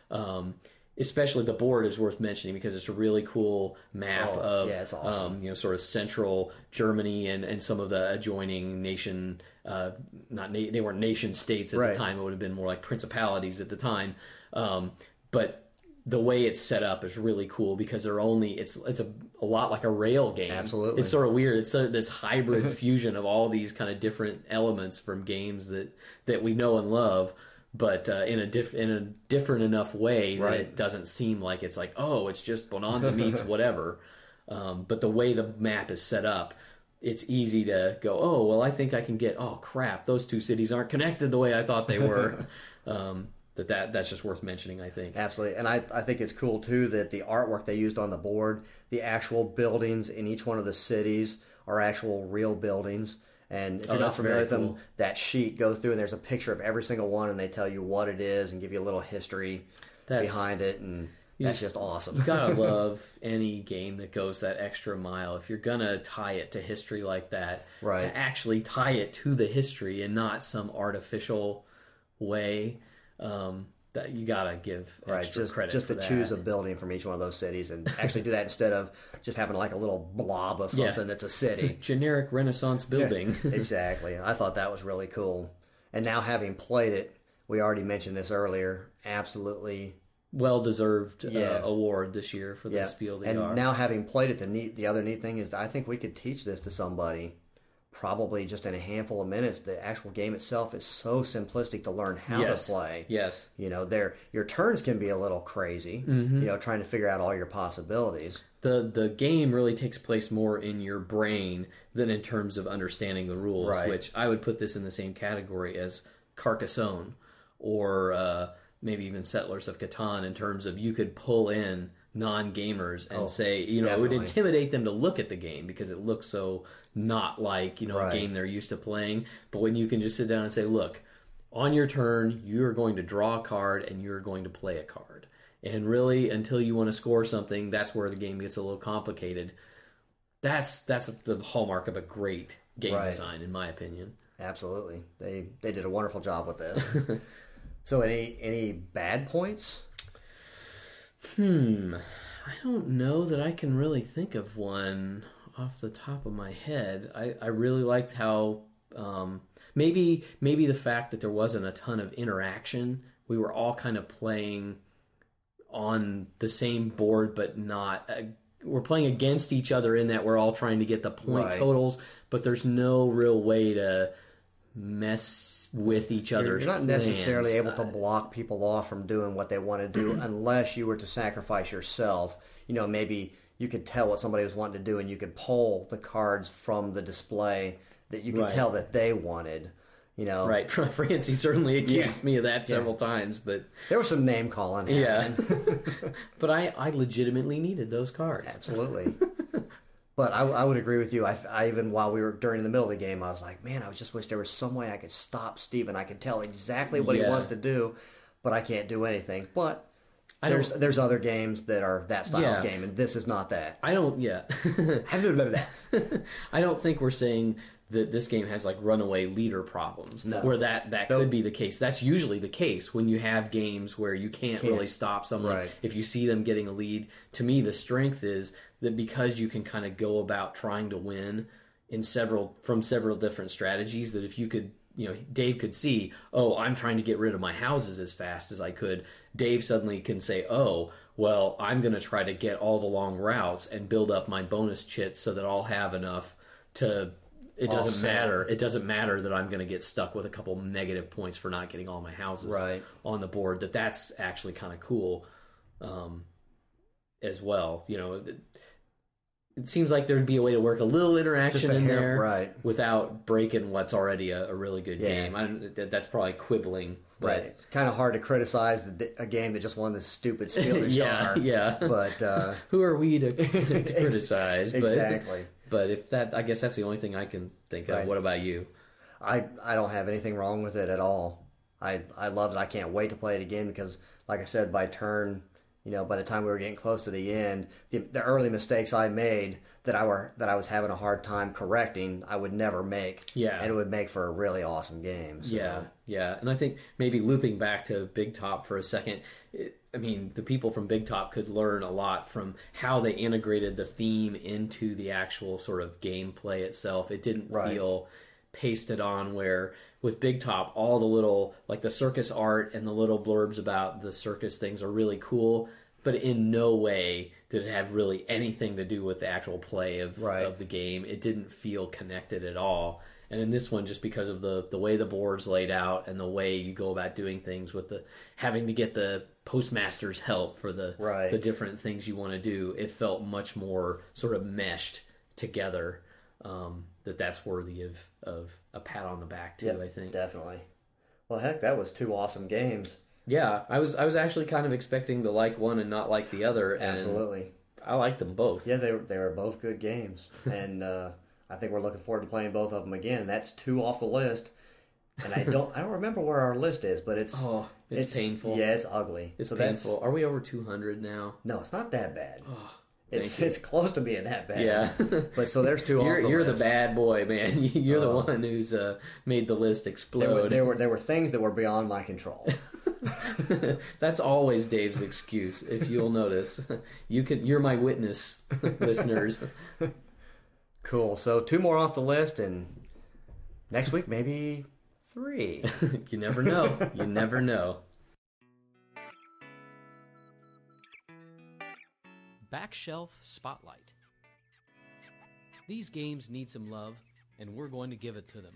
S1: Um, especially the board is worth mentioning because it's a really cool map
S2: Oh,
S1: of
S2: yeah, awesome.
S1: um, you know sort of central Germany and, and some of the adjoining nation uh, not na- they weren't nation states at
S2: Right.
S1: the time. It would have been more like principalities at the time. Um, but the way it's set up is really cool because they're only it's it's a, a lot like a rail game.
S2: Absolutely.
S1: it's sort of weird. It's a, this hybrid fusion of all these kind of different elements from games that that we know and love but uh, in a diff- in a different enough way that it doesn't seem like it's like oh it's just Bohnanza meets whatever. Um, but the way the map is set up it's easy to go oh well i think i can get oh crap those two cities aren't connected the way i thought they were um, that, that that's just worth mentioning i think
S2: Absolutely. And I, I think it's cool too that the artwork they used on the board, the actual buildings in each one of the cities are actual real buildings. And if
S1: Oh,
S2: you're not familiar with them,
S1: cool.
S2: that sheet goes through and there's a picture of every single one and they tell you what it is and give you a little history
S1: That's-
S2: behind it. And that's just awesome.
S1: You gotta love any game that goes that extra mile. If you're gonna tie it to history like that,
S2: Right.
S1: to actually tie it to the history and not some artificial way, um, that you gotta give
S2: Right, just
S1: credit
S2: just to
S1: that.
S2: choose a building from each one of those cities and actually do that instead of just having like a little blob of
S1: Yeah.
S2: something that's a city.
S1: generic Renaissance building.
S2: exactly. I thought that was really cool. And now having played it, we already mentioned this earlier. Absolutely,
S1: well deserved
S2: Yeah.
S1: uh, award this year for the
S2: yeah.
S1: Spiel des
S2: And now having played it, the neat, the other neat thing is that I think we could teach this to somebody. Probably just in a handful of minutes. The actual game itself is so simplistic to learn how
S1: yes.
S2: to play.
S1: Yes.
S2: You know, there your turns can be a little crazy.
S1: Mm-hmm.
S2: You know, trying to figure out all your possibilities.
S1: the the game really takes place more in your brain than in terms of understanding the rules.
S2: Right.
S1: Which I would put this in the same category as Carcassonne or uh, maybe even Settlers of Catan in terms of you could pull in non gamers and
S2: Oh,
S1: say you know it would intimidate them to look at the game because it looks so not like you know
S2: Right.
S1: a game they're used to playing. But when you can just sit down and say, look. On your turn, you are going to draw a card and you're going to play a card. And really, until you want to score something, that's where the game gets a little complicated. That's that's the hallmark of a great game
S2: Right.
S1: design, in my opinion.
S2: Absolutely, they they did a wonderful job with this. so, any any bad points?
S1: Hmm. I don't know that I can really think of one off the top of my head. I, I really liked how um, maybe maybe the fact that there wasn't a ton of interaction. We were all kind of playing on the same board, but not. Uh, we're playing against each other in that we're all trying to get the point
S2: Right.
S1: totals, but there's no real way to mess with each other's.
S2: you're not necessarily
S1: plans.
S2: able to block people off from doing what they want to do unless you were to sacrifice yourself. You know, maybe you could tell what somebody was wanting to do, and you could pull the cards from the display that you could
S1: Right.
S2: tell that they wanted. You know,
S1: Right, Francie certainly accused
S2: Yeah.
S1: me of that several times, but
S2: There was some name calling.
S1: yeah, but I, I legitimately needed those cards.
S2: Absolutely. but I, I would agree with you. I, I even while we were during the middle of the game, I was like, man, I just wish there was some way I could stop Steven. I could tell exactly what he wants to do, but I can't do anything. But
S1: I
S2: there's there's other games that are that style
S1: Yeah.
S2: of game, and this is not that.
S1: I don't, yeah,
S2: Have to admit that.
S1: I don't think we're saying that this game has like runaway leader problems.
S2: No.
S1: Where that that could be the case. That's usually the case when you have games where you can't, really stop someone
S2: Right.
S1: if you see them getting a lead. To me, the strength is that because you can kind of go about trying to win in several from several different strategies. That if you could. You know, Dave could see, oh, I'm trying to get rid of my houses as fast as I could. Dave suddenly can say, oh, well, I'm going to try to get all the long routes and build up my bonus chits so that I'll have enough to it doesn't
S2: Offset.
S1: matter. It doesn't matter that I'm going to get stuck with a couple negative points for not getting all my houses
S2: Right.
S1: on the board. That that's actually kind of cool, um, as well. You know, it, seems like there'd be a way to work a little interaction
S2: a
S1: in
S2: hair-
S1: there,
S2: right.
S1: without breaking what's already a, a really good
S2: Yeah.
S1: game. I don't, that, that's probably quibbling, but
S2: Right. Kind of hard to criticize the, a game that just won the stupid Spiel des
S1: yeah,
S2: Jahres.
S1: yeah.
S2: But uh,
S1: Who are we to, to criticize? But,
S2: exactly.
S1: But if that, I guess that's the only thing I can think of.
S2: Right.
S1: What about you?
S2: I I don't have anything wrong with it at all. I I love it. I can't wait to play it again because, like I said, by turn, you know, by the time we were getting close to the end, the, the early mistakes I made that I were that I was having a hard time correcting, I would never make.
S1: Yeah.
S2: and it would make for a really awesome game. So,
S1: Yeah, yeah, and I think maybe looping back to Big Top for a second. It, I mean, the people from Big Top could learn a lot from how they integrated the theme into the actual sort of gameplay itself. It didn't
S2: Right.
S1: feel pasted on where with Big Top all the little like the circus art and the little blurbs about the circus things are really cool, but in no way did it have really anything to do with the actual play of
S2: Right.
S1: of the game. It didn't feel connected at all. And in this one, just because of the the way the board's laid out and the way you go about doing things with the having to get the postmaster's help for the
S2: Right.
S1: the different things you want to do, it felt much more sort of meshed together. Um, that that's worthy of of a pat on the back too.
S2: Yep,
S1: I think.
S2: definitely. Well, heck, that was two awesome games.
S1: Yeah, I was I was actually kind of expecting to like one and not like the other. And
S2: Absolutely.
S1: I liked them both.
S2: Yeah, they were, they were both good games, and uh, I think we're looking forward to playing both of them again. That's two off the list, and I don't I don't remember where our list is, but it's
S1: Oh, it's, painful.
S2: Yeah, it's ugly.
S1: it's
S2: so
S1: painful.
S2: That's,
S1: Are we over two hundred now?
S2: no, it's not that bad.
S1: Oh,
S2: it's
S1: you.
S2: it's close to being that bad.
S1: Yeah.
S2: but so there's two.
S1: You're
S2: off the
S1: you're the bad boy, man. You're the
S2: Oh.
S1: one who's uh, made the list
S2: There were,
S1: explode.
S2: there were there were things that were beyond my control.
S1: That's always Dave's excuse. If you'll notice, you can. You're my witness, listeners.
S2: cool. So two more off the list, and next week maybe three.
S1: you never know. You never know. Backshelf Spotlight. These games need some love, and we're going to give it to them.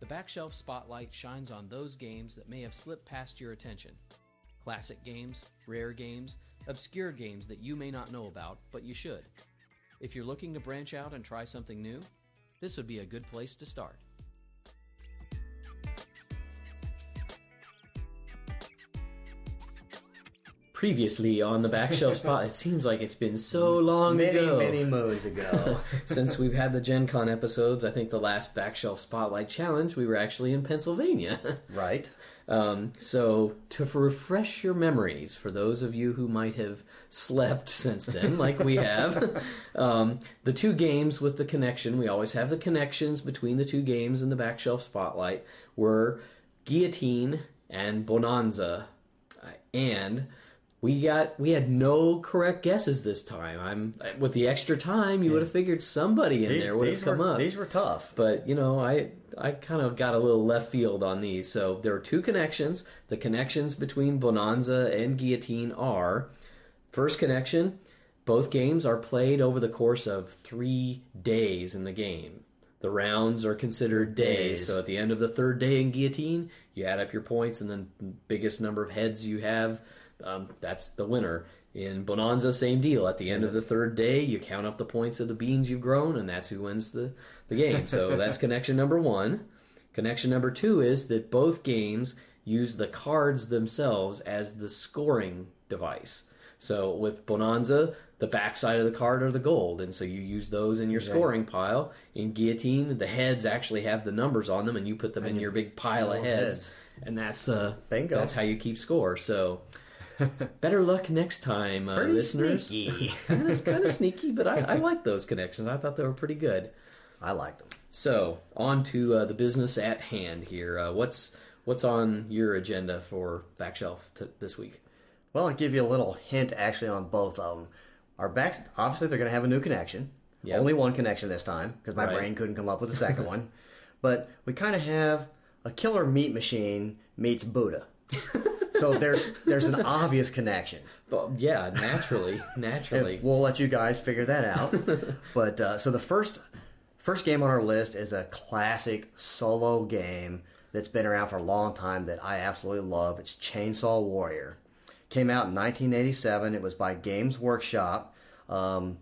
S1: The Backshelf Spotlight shines on those games that may have slipped past your attention. Classic games, rare games, obscure games that you may not know about, but you should. If you're looking to branch out and try something new, this would be a good place to start. Previously on the Backshelf Spot, it seems like it's been so long
S2: many
S1: ago
S2: many moons ago.
S1: since we've had the Gen Con episodes. I think the last Backshelf Spotlight Challenge, we were actually in Pennsylvania.
S2: right.
S1: Um, so, to refresh your memories, for those of you who might have slept since then, like we have, um, the two games with the connection, we always have the connections between the two games in the Backshelf Spotlight, were Guillotine and Bohnanza. And we got we had no correct guesses this time. I'm with the extra time, you would have figured somebody in
S2: These,
S1: there would have come
S2: were,
S1: up
S2: These were tough.
S1: but you know i i kind of got a little left field on these so there are two connections the connections between Bohnanza and guillotine are first connection both games are played over the course of three days in the game the rounds are considered days,
S2: Days.
S1: so at the end of the third day in guillotine you add up your points and then biggest number of heads you have um, that's the winner in Bohnanza same deal at the end of the third day you count up the points of the beans you've grown and that's who wins the, the game so that's connection number one Connection number two is that both games use the cards themselves as the scoring device. So with Bohnanza, the backside of the card are the gold, and so you use those in your scoring pile. In Guillotine, the heads actually have the numbers on them, and you put them in your big pile of heads,
S2: heads.
S1: and that's uh,
S2: Bingo.
S1: that's how you keep score. So. Better luck next time, uh,
S2: Pretty
S1: listeners.
S2: sneaky.
S1: it's kind of sneaky, but I, I like those connections. I thought they were pretty good.
S2: I liked them.
S1: So, on to uh, the business at hand here. Uh, what's what's on your agenda for Backshelf t- this week?
S2: Well, I'll give you a little hint actually on both of them. Our backs, obviously, they're going to have a new connection.
S1: Yep.
S2: Only one connection this time because my
S1: Right.
S2: brain couldn't come up with a second one. But we kind of have a killer meat machine meets Buddha. so there's there's an obvious connection.
S1: Well, yeah, naturally, naturally.
S2: We'll let you guys figure that out. but uh, so the first first game on our list is a classic solo game that's been around for a long time that I absolutely love. It's Chainsaw Warrior. Came out in 1987. It was by Games Workshop. Um,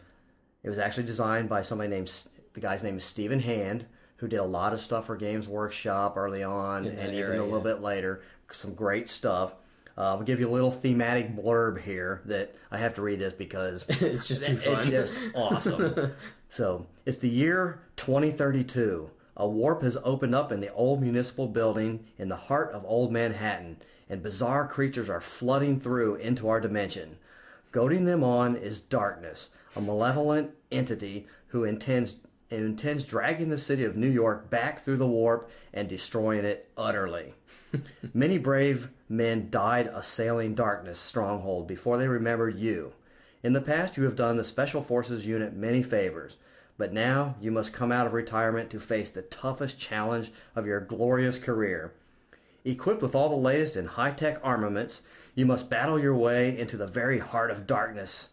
S2: it was actually designed by somebody named the guy's name is Stephen Hand, who did a lot of stuff for Games Workshop early on, and even a little
S1: yeah.
S2: bit later. Some great stuff. Uh, I'll give you a little thematic blurb here that I have to read this because
S1: It's just too
S2: it's just awesome. so it's the year 2032. A warp has opened up in the old municipal building in the heart of old Manhattan, and bizarre creatures are flooding through into our dimension. Goading them on is darkness, a malevolent entity who intends intends dragging the city of New York back through the warp and destroying it utterly. Many brave men died assailing darkness stronghold before they remembered you. In the past, you have done the Special Forces unit many favors, but now you must come out of retirement to face the toughest challenge of your glorious career. Equipped with all the latest in high tech armaments, you must battle your way into the very heart of darkness,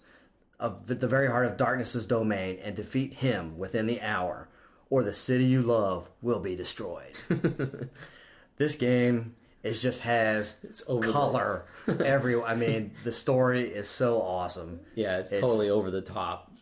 S2: of the- the very heart of darkness's domain, and defeat him within the hour, or the city you love will be destroyed. this game is just has
S1: over
S2: color every. I mean, the story is so awesome.
S1: yeah, it's,
S2: It's-
S1: totally over the top.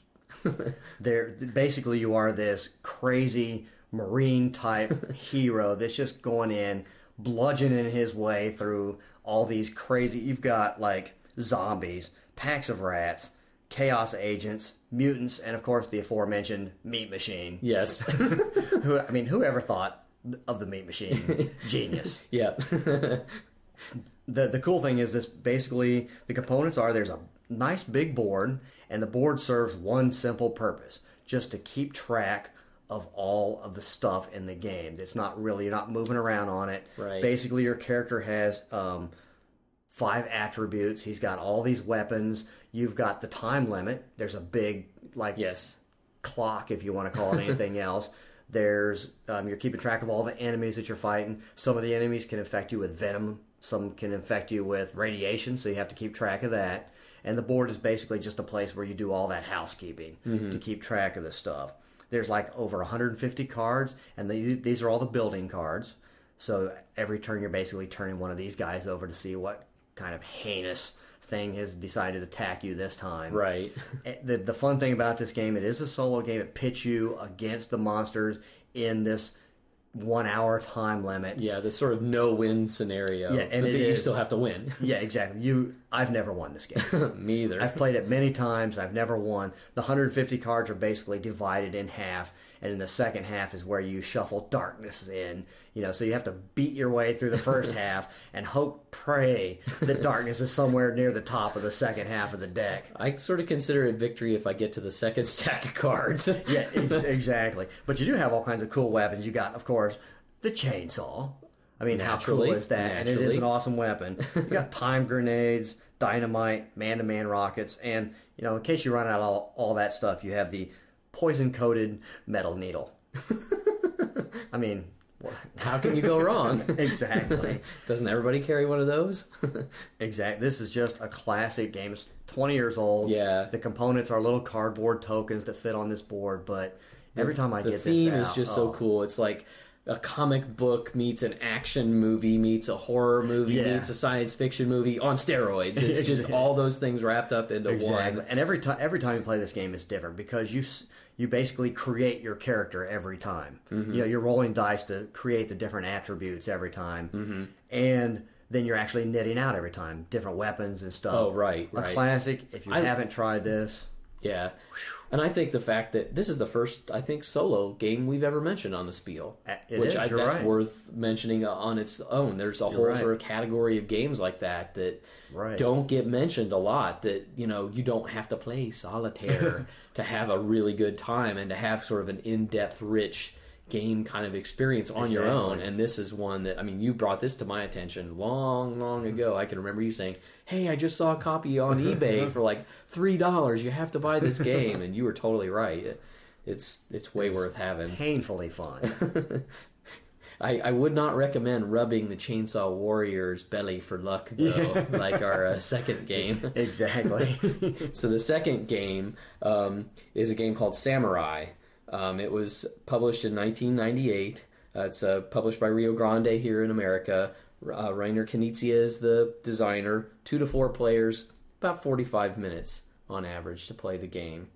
S2: There, basically, you are this crazy marine type hero that's just going in, bludgeoning his way through all these crazy. You've got like zombies, packs of rats, chaos agents, mutants, and of course the aforementioned meat machine.
S1: Yes.
S2: Who I mean, whoever thought of the meat machine? Genius.
S1: yeah.
S2: the the cool thing is this basically the components are there's a nice big board and the board serves one simple purpose just to keep track of all of the stuff in the game it's not really you're not moving around on it
S1: Right.
S2: basically your character has um, five attributes he's got all these weapons you've got the time limit there's a big like
S1: yes.
S2: clock, if you want to call it anything else. There's um, you're keeping track of all the enemies that you're fighting. Some of the enemies can infect you with venom. Some can infect you with radiation, so you have to keep track of that. And the board is basically just a place where you do all that housekeeping to keep track of this stuff. There's like over 150 cards, and they, these are all the building cards. So every turn, you're basically turning one of these guys over to see what kind of heinous thing has decided to attack you this time.
S1: Right.
S2: The the fun thing about this game, it is a solo game. It pits you against the monsters in this one hour time limit.
S1: Yeah, this sort of no-win scenario.
S2: Yeah, and it
S1: you still have to win.
S2: Yeah, exactly. You, I've never won this game.
S1: Me either.
S2: I've played it many times. I've never won. The 150 cards are basically divided in half, and in the second half is where you shuffle darkness in. You know, so you have to beat your way through the first half and hope, pray that darkness is somewhere near the top of the second half of the deck.
S1: I sort of consider it victory if I get to the second stack of cards.
S2: Yeah, ex- exactly. But you do have all kinds of cool weapons. You got, of course, the chainsaw. I mean, how cool is that? And it is an awesome weapon. You got time grenades, dynamite, man-to-man rockets, and you know, in case you run out of all, all that stuff, you have the poison-coated metal needle. I mean,
S1: How can you go wrong?
S2: exactly,
S1: Doesn't everybody carry one of those?
S2: exactly. This is just a classic game. It's 20 years old.
S1: Yeah.
S2: The components are little cardboard tokens that fit on this board, but every time I
S1: the
S2: get this,
S1: the
S2: theme is
S1: just
S2: oh.
S1: so cool. It's like a comic book meets an action movie meets a horror movie
S2: Yeah.
S1: meets a science fiction movie on steroids. It's just all those things wrapped up into
S2: Exactly.
S1: one.
S2: And every time every time you play this game is different because you you basically create your character every time.
S1: Mm-hmm.
S2: You know, you're rolling dice to create the different attributes every time, mm-hmm. and then you're actually knitting out every time different weapons and stuff.
S1: Oh, right,
S2: a
S1: right.
S2: classic. If you
S1: I-
S2: haven't tried this,
S1: Yeah. And I think the fact that this is the first, I think, solo game we've ever mentioned on the Spiel,
S2: Uh, it
S1: which
S2: is,
S1: I,
S2: you're
S1: that's
S2: right.
S1: worth mentioning on its own. There's a whole
S2: right.
S1: sort of category of games like that that
S2: Right.
S1: don't get mentioned a lot. That you know you don't have to play solitaire to have a really good time and to have sort of an in-depth, rich game kind of experience on your own. And this is one that I mean, you brought this to my attention long, long mm-hmm. ago. I can remember you saying, "Hey, I just saw a copy on eBay for like three dollars. You have to buy this game," and you were totally right. It's it's way worth having.
S2: painfully fun.
S1: I, I would not recommend rubbing the Chainsaw Warrior's belly for luck though, like our uh, second game.
S2: exactly.
S1: So the second game um, is a game called Samurai. Um, it was published in 1998. Uh, it's uh, published by Rio Grande here in America. Uh, Rainer Knizia is the designer. Two to four players, about 45 minutes on average to play the game.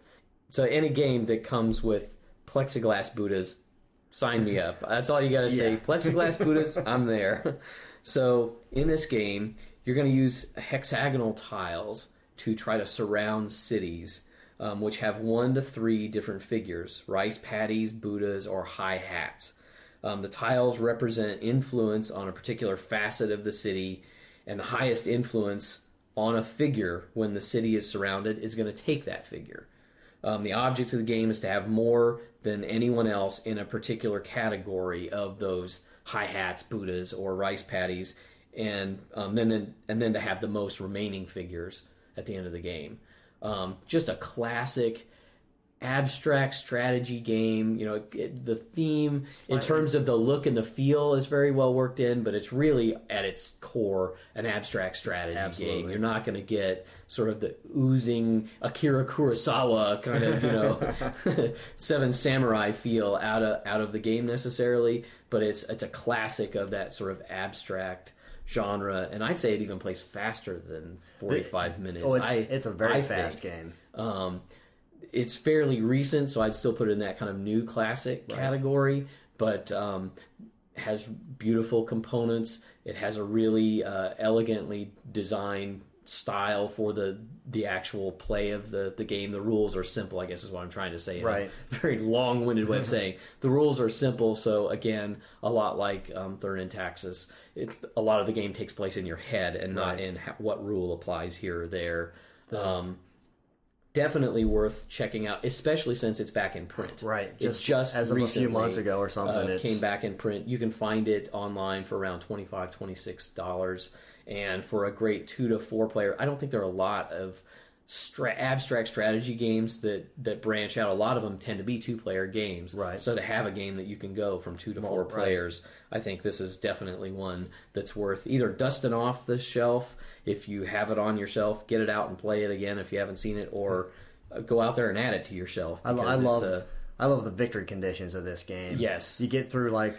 S1: So any game that comes with plexiglass Buddhas, sign me up. That's all you got to say.
S2: Yeah.
S1: Plexiglass Buddhas, I'm there. So in this game, you're going to use hexagonal tiles to try to surround cities, um, which have one to three different figures: rice patties, Buddhas, or high hats. Um, the tiles represent influence on a particular facet of the city, and the highest influence on a figure when the city is surrounded is going to take that figure. Um, the object of the game is to have more than anyone else in a particular category of those hi hats, Buddhas, or rice patties, and um, then and then to have the most remaining figures at the end of the game. Um, just a classic abstract strategy game. You know, it, the theme in terms of the look and the feel is very well worked in, but it's really at its core an abstract strategy game. You're not going to get sort of the oozing Akira Kurosawa kind of you know Seven Samurai feel out of out of the game necessarily, but it's it's a classic of that sort of abstract genre and I'd say it even plays faster than 45 minutes.
S2: Oh, it's,
S1: I,
S2: it's a very
S1: I
S2: fast
S1: think.
S2: game.
S1: Um, it's fairly recent, so I'd still put it in that kind of new classic category, but um, has beautiful components. It has a really uh, elegantly designed style for the the actual play of the the game. The rules are simple, I guess is what I'm trying to say.
S2: Right.
S1: very long winded way of saying the rules are simple. So again, a lot like um, Thurn and Taxis, it, a lot of the game takes place in your head and not
S2: Right.
S1: in ha- what rule applies here or there. Um, definitely worth checking out, especially since it's back in print.
S2: Right, just
S1: just
S2: as of a few months ago or something,
S1: uh,
S2: it's-
S1: came back in print. You can find it online for around 25 26 dollars and for a great two to four player, I don't think there are a lot of stra- abstract strategy games that that branch out. A lot of them tend to be two player games.
S2: Right.
S1: So to have a game that you can go from two to four
S2: right.
S1: players, I think this is definitely one that's worth either dusting off the shelf if you have it on your shelf, get it out and play it again if you haven't seen it, or uh, go out there and add it to your shelf.
S2: I, I love
S1: a-
S2: I love the victory conditions of this game.
S1: Yes.
S2: you get through like,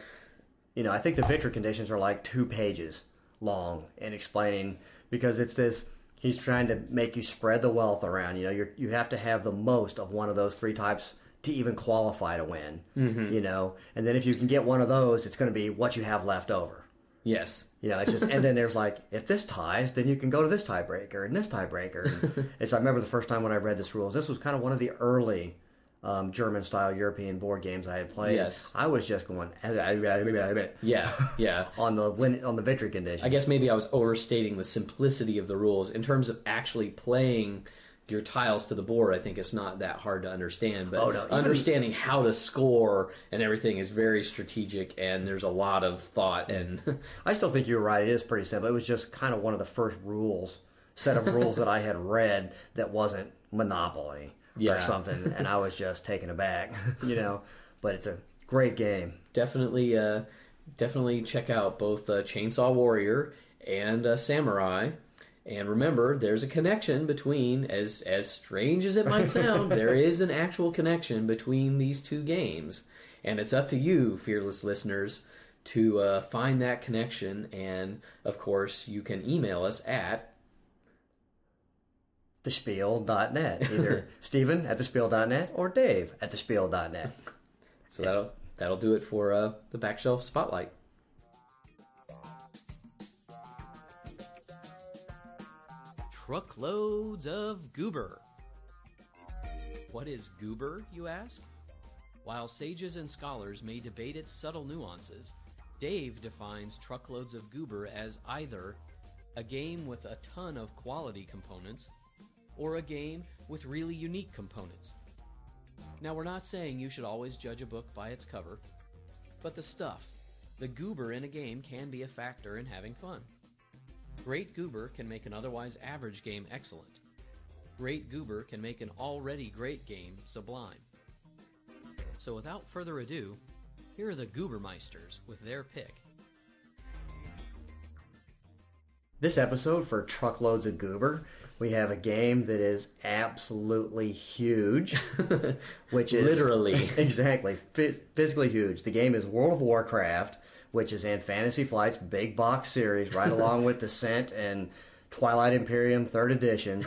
S2: you know, I think the victory conditions are like two pages long in explaining because it's this. He's trying to make you spread the wealth around. You know, you you have to have the most of one of those three types to even qualify to win. Mm-hmm. You know, and then if you can get one of those, it's going to be what you have left over.
S1: yes.
S2: You know, it's just, and then there's like, if this ties, then you can go to this tiebreaker and this tiebreaker. And it's, I remember the first time when I read this rules, this was kind of one of the early um, German style European board games I had played.
S1: Yes.
S2: I was just going
S1: Yeah, yeah.
S2: on the win, on the victory condition.
S1: I guess maybe I was overstating the simplicity of the rules in terms of actually playing your tiles to the board. I think it's not that hard to understand, but
S2: Oh, no.
S1: Understanding how to score and everything is very strategic, and there's a lot of thought and
S2: I still think you're right. It is pretty simple. It was just kind of one of the first rules, set of rules that I had read that wasn't Monopoly
S1: Yeah.
S2: or something, and I was just taken aback, you know. But it's a great game.
S1: definitely, uh, definitely check out both uh, Chainsaw Warrior and uh, Samurai. And remember, there's a connection between, as as strange as it might sound, there is an actual connection between these two games. And it's up to you, fearless listeners, to uh, find that connection. And of course, you can email us at
S2: thespiel.net. Either Stephen at thespiel.net or Dave at thespiel.net.
S1: So that'll that'll do it for uh, the back shelf spotlight. Truckloads of goober. What is goober, you ask? While sages and scholars may debate its subtle nuances, Dave defines truckloads of goober as either a game with a ton of quality components or a game with really unique components. Now, we're not saying you should always judge a book by its cover, but the stuff, the goober in a game, can be a factor in having fun. Great goober can make an otherwise average game excellent. Great goober can make an already great game sublime. So, without further ado, here are the Goobermeisters with their pick.
S2: This episode for Truckloads of Goober, we have a game that is absolutely huge, which is
S1: Literally.
S2: exactly phys- physically huge. The game is World of Warcraft, which is in Fantasy Flight's big box series, right along with Descent and Twilight Imperium Third Edition.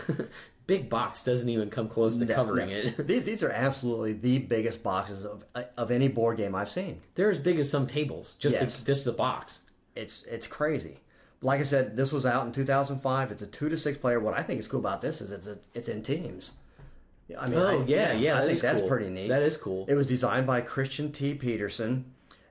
S1: Big Box doesn't even come close to covering
S2: No,
S1: it.
S2: These, these are absolutely the biggest boxes of of any board game I've seen.
S1: They're as big as some tables, just
S2: Yes.
S1: the, just the box.
S2: It's it's crazy. Like I said, this was out in 2005. It's a two to six player. What I think is cool about this is it's a, it's in teams. I mean,
S1: Oh
S2: I,
S1: yeah, yeah,
S2: I
S1: that
S2: think that's
S1: cool.
S2: pretty neat.
S1: That is cool.
S2: It was designed by Christian T. Petersen,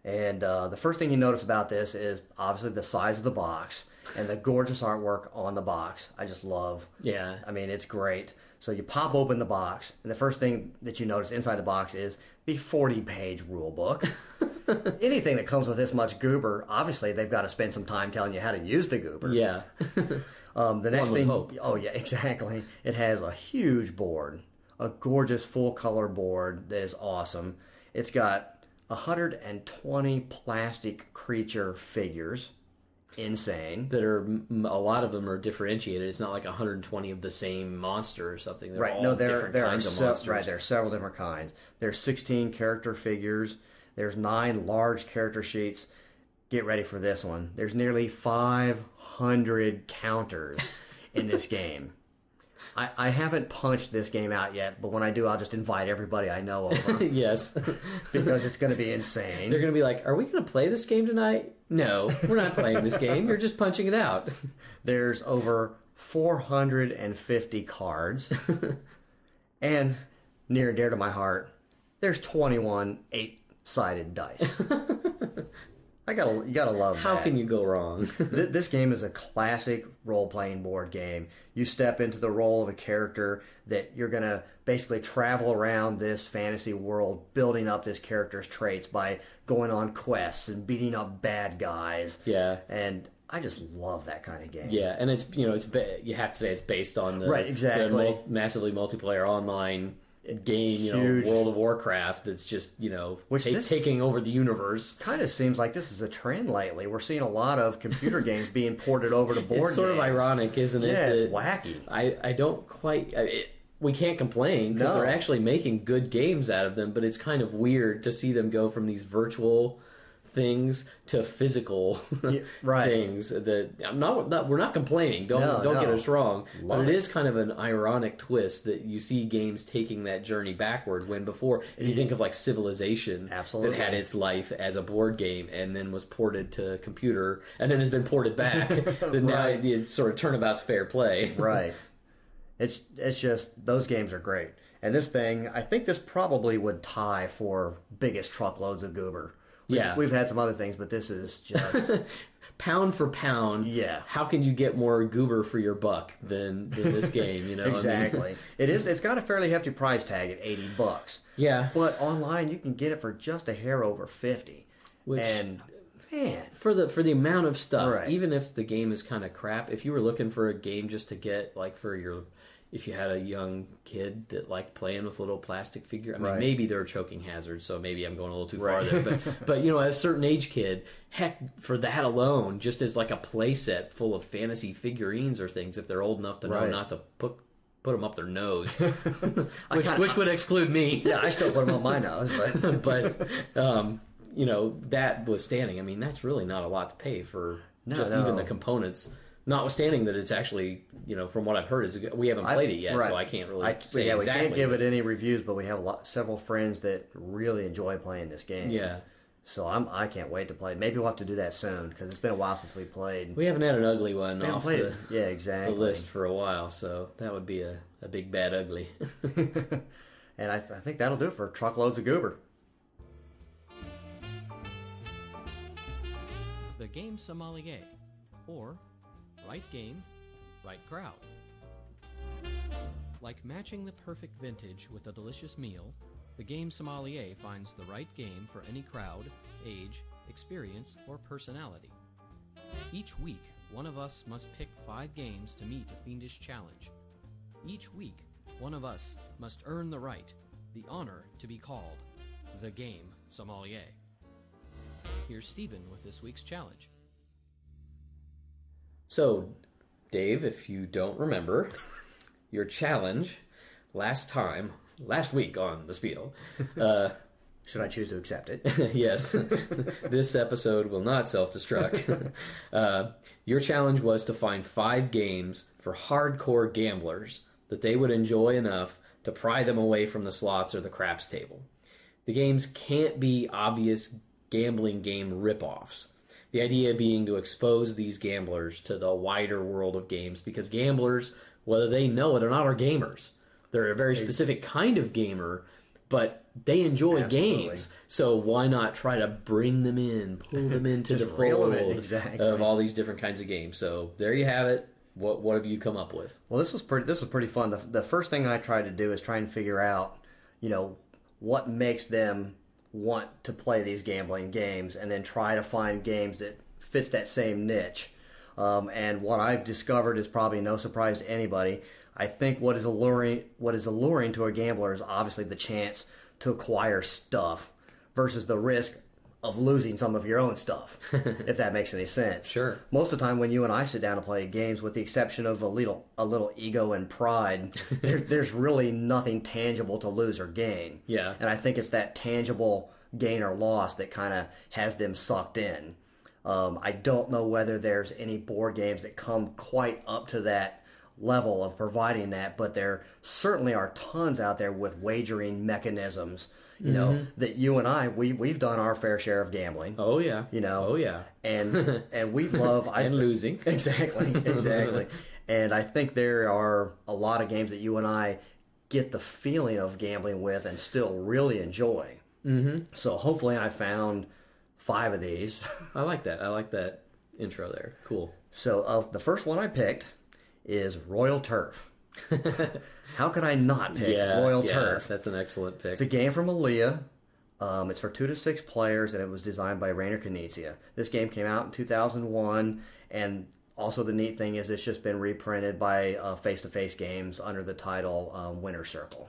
S2: and uh, the first thing you notice about this is obviously the size of the box and the gorgeous artwork on the box. I just love.
S1: Yeah.
S2: I mean, it's great. So you pop open the box, and the first thing that you notice inside the box is the 40 page rule book. Anything that comes with this much goober, obviously they've got to spend some time telling you how to use the goober.
S1: Yeah.
S2: Um, the next thing,
S1: hope.
S2: oh yeah, exactly. It has a huge board, a gorgeous full color board that is awesome. It's got 120 plastic creature figures, insane.
S1: that are a lot of them are differentiated. It's not like 120 of the same monster or something. They're
S2: Right? No, there there are se- right. There are several different kinds. There's 16 character figures. There's nine large character sheets. Get ready for this one. There's nearly 500 counters in this game. I, I haven't punched this game out yet, but when I do, I'll just invite everybody I know over
S1: yes.
S2: because it's going to be insane.
S1: They're going to be like, "Are we going to play this game tonight?" No, we're not playing this game. You're just punching it out.
S2: There's over 450 cards, and near and dear to my heart, there's 21 eight-sided dice. I gotta, you gotta love that.
S1: How
S2: that.
S1: can you go wrong?
S2: Th- this game is a classic role-playing board game. You step into the role of a character that you're gonna basically travel around this fantasy world, building up this character's traits by going on quests and beating up bad guys.
S1: yeah.
S2: And I just love that kind of game.
S1: Yeah, and it's you know it's ba- you have to say it's based on the
S2: Right, exactly.
S1: the massively multiplayer online game, you
S2: Huge.
S1: know, World of Warcraft. That's just you know
S2: Which
S1: ta-
S2: this-
S1: taking over the universe.
S2: kind of seems like this is a trend lately. We're seeing a lot of computer games being ported over to board
S1: It's sort of
S2: games.
S1: ironic, isn't it?
S2: Yeah, it's
S1: that
S2: wacky.
S1: I I don't quite. I, it, we can't complain because
S2: No.
S1: they're actually making good games out of them. But it's kind of weird to see them go from these virtual things to physical
S2: right.
S1: things. That I'm not, not. We're not complaining. Don't
S2: No,
S1: don't get us wrong.
S2: Love
S1: but it
S2: it.
S1: is kind of an ironic twist that you see games taking that journey backward. When before, if you think of like Civilization,
S2: Absolutely.
S1: that had its life as a board game and then was ported to computer and then has been ported back. then now
S2: Right.
S1: it's sort of turnabout's fair play.
S2: right. It's it's just those games are great. And this thing, I think this probably would tie for biggest truckloads of goober. We've,
S1: Yeah.
S2: we've had some other things, but this is just
S1: pound for pound,
S2: Yeah.
S1: How can you get more goober for your buck than, than this game? You know, I mean-
S2: exactly. it is. It's got a fairly hefty price tag at eighty bucks.
S1: yeah.
S2: But online, you can get it for just a hair over fifty.
S1: Which-
S2: and man,
S1: For the for the amount of stuff,
S2: Right.
S1: even if the game is kind of crap, if you were looking for a game just to get like for your if you had a young kid that liked playing with little plastic figure, I mean,
S2: Right.
S1: maybe they're a choking hazard, so maybe I'm going a little too
S2: Right.
S1: far there. But, but you know, a certain age kid, heck, for that alone, just as like a play set full of fantasy figurines or things, if they're old enough to know not to put put them up their nose, which,
S2: kinda-
S1: which would exclude me.
S2: Yeah, I still put them on my nose, but
S1: but um, you know that withstanding, I mean that's really not a lot to pay for
S2: No,
S1: just
S2: no.
S1: even the components. Notwithstanding that it's actually, you know, from what I've heard, is a we haven't played it yet,
S2: right.
S1: so I can't really
S2: I,
S1: say
S2: yeah,
S1: exactly.
S2: we can't give it any reviews, but we have a lot, several friends that really enjoy playing this game.
S1: Yeah,
S2: So I'm I can't wait to play. Maybe we'll have to do that soon because it's been a while since we played.
S1: we haven't had an ugly one
S2: We haven't
S1: off the,
S2: it. Yeah,
S1: the list for a while, so that would be a, a big bad ugly.
S2: And I, th- I think that'll do it for truckloads of goober.
S3: The Game Sommelier, or Right Game, Right Crowd. Like matching the perfect vintage with a delicious meal, the Game Sommelier finds the right game for any crowd, age, experience, or personality. Each week, one of us must pick five games to meet a fiendish challenge. Each week, one of us must earn the right, the honor to be called the Game Sommelier. Here's Stephen with this week's challenge.
S1: So, Dave, if you don't remember, your challenge last time, last week on the Spiel, uh,
S2: Should I choose to accept it?
S1: yes, this episode will not self destruct. uh, your challenge was to find five games for hardcore gamblers that they would enjoy enough to pry them away from the slots or the craps table. The games can't be obvious gambling game ripoffs. The idea being to expose these gamblers to the wider world of games because gamblers, whether they know it or not, are gamers. They're a very specific kind of gamer, but they enjoy
S2: Absolutely.
S1: games. So why not try to bring them in, pull them into the fold
S2: exactly.
S1: of all these different kinds of games? So there you have it. What what have you come up with?
S2: Well, this was pretty. This was pretty fun. The, the first thing I tried to do is try and figure out, you know, what makes them want to play these gambling games, and then try to find games that fits that same niche. Um, and what I've discovered is probably no surprise to anybody. I think what is alluring, what is alluring to a gambler is obviously the chance to acquire stuff versus the risk of losing some of your own stuff, if that makes any sense.
S1: Sure.
S2: Most of the time, when you and I sit down to play games, with the exception of a little a little ego and pride, there, there's really nothing tangible to lose or gain.
S1: Yeah.
S2: And I think it's that tangible gain or loss that kind of has them sucked in. Um, I don't know whether there's any board games that come quite up to that level of providing that, but there certainly are tons out there with wagering mechanisms. You know that you and I we we've done our fair share of gambling.
S1: Oh yeah.
S2: You know.
S1: Oh yeah.
S2: and and we love I
S1: And
S2: thi-
S1: losing.
S2: exactly exactly and i think there are a lot of games that you and i get the feeling of gambling with and still really enjoy mm-hmm. so hopefully i found five of these
S1: I like that. I like that intro there. Cool.
S2: so of the first one i picked is royal turf how could i not pick
S1: Yeah.
S2: royal
S1: yeah,
S2: turf
S1: That's an excellent pick.
S2: It's a game from Alea. Um, it's for two to six players, and it was designed by Rainer Knizia. This game came out in 2001, and also the neat thing is it's just been reprinted by uh, Face to Face Games under the title um, Winner Circle.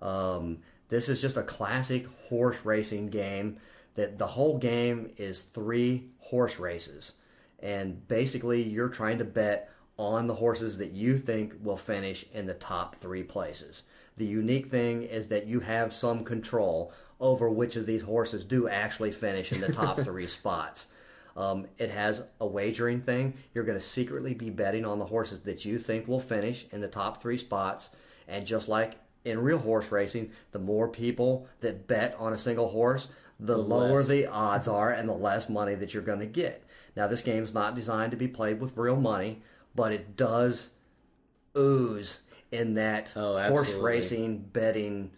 S2: Um, this is just a classic horse racing game. That the whole game is three horse races, and basically you're trying to bet on the horses that you think will finish in the top three places. The unique thing is that you have some control over which of these horses do actually finish in the top three spots. Um, it has a wagering thing. You're going to secretly be betting on the horses that you think will finish in the top three spots. And just like in real horse racing, the more people that bet on a single horse, the, lower
S1: less.
S2: the odds are and the less money that you're going to get. Now, this game's not designed to be played with real money, but it does ooze in that
S1: Oh,
S2: horse racing betting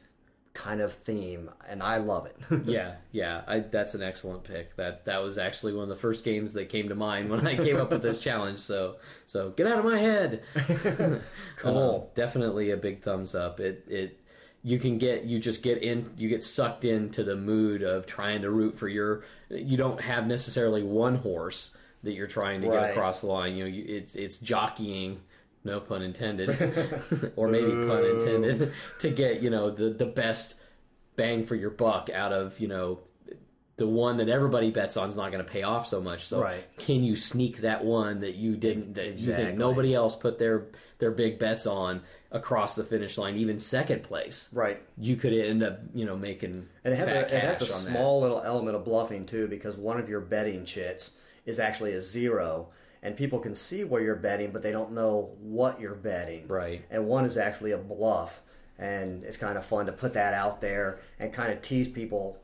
S2: kind of theme, and I love it.
S1: yeah, yeah, I, that's an excellent pick. That that was actually one of the first games that came to mind when I came up with this challenge. So so get out of my head.
S2: Cool.
S1: Uh, definitely a big thumbs up. It it you can get you just get in you get sucked into the mood of trying to root for your. You don't have necessarily one horse that you're trying to
S2: Right.
S1: get across the line. You know, you, it's it's jockeying. No pun intended, or maybe pun intended, to get you know the the best bang for your buck out of you know the one that everybody bets on is not going to pay off so much. So
S2: Right.
S1: can you sneak that one that you didn't that you
S2: Exactly.
S1: think nobody else put their their big bets on across the finish line, even second place?
S2: Right.
S1: You could end up, you know, making
S2: And it has, a, it has a small little element of bluffing too, because one of your betting chits is actually a zero, and people can see where you're betting, but they don't know what you're betting.
S1: Right.
S2: And one is actually a bluff, and it's kind of fun to put that out there and kind of tease people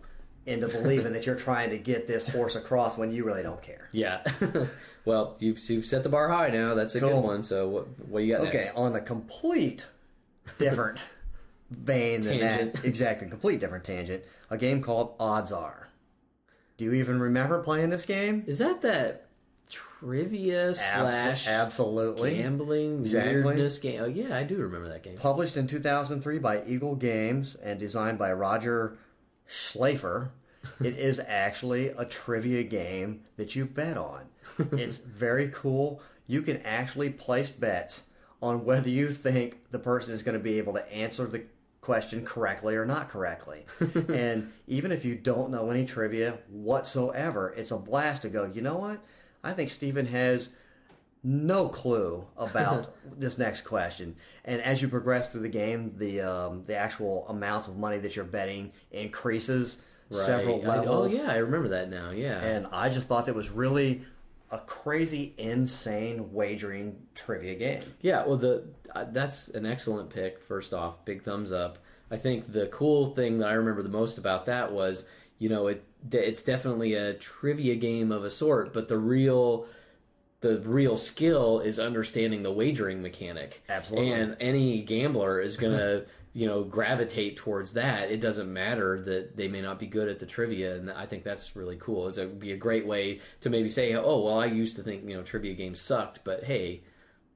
S2: into believing that you're trying to get this horse across when you really don't care.
S1: Yeah. well, you've you've set the bar high now. That's a
S2: Cool.
S1: good one. So what what do you got
S2: Okay,
S1: next?
S2: on a complete different vein than
S1: Tangent.
S2: that, exactly, complete different tangent. A game called Odds Are. Do you even remember playing this game?
S1: Is that that trivia slash
S2: absolutely.
S1: gambling
S2: Exactly.
S1: weirdness game? Oh yeah, I do remember that game.
S2: Published in 2003 by Eagle Games and designed by Roger Schlafer. it is actually a trivia game that you bet on. it's very cool. You can actually place bets on whether you think the person is going to be able to answer the question correctly or not correctly. and even if you don't know any trivia whatsoever, it's a blast to go, you know what? I think Stephen has no clue about this next question. And as you progress through the game, the um, the actual amounts of money that you're betting increases several
S1: Right. I-
S2: levels.
S1: oh yeah, I remember that now. Yeah.
S2: And I just thought that was really a crazy, insane wagering trivia game.
S1: Yeah, well, the uh, that's an excellent pick. First off, big thumbs up. I think the cool thing that I remember the most about that was, you know, it it's definitely a trivia game of a sort, but the real the real skill is understanding the wagering mechanic.
S2: Absolutely.
S1: And any gambler is going to, you know, gravitate towards that. It doesn't matter that they may not be good at the trivia, and I think that's really cool. It's a, be a great way to maybe say, "Oh, well, I used to think, you know, trivia games sucked, but hey,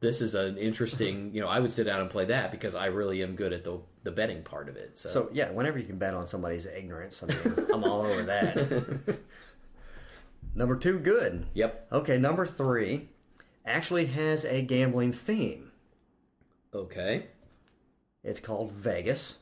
S1: this is an interesting, you know, I would sit down and play that because I really am good at the the betting part of it." So,
S2: So yeah, whenever you can bet on somebody's ignorance, I mean, I'm all over that. number two, good.
S1: yep.
S2: Okay, number three actually has a gambling theme.
S1: Okay.
S2: It's called Vegas.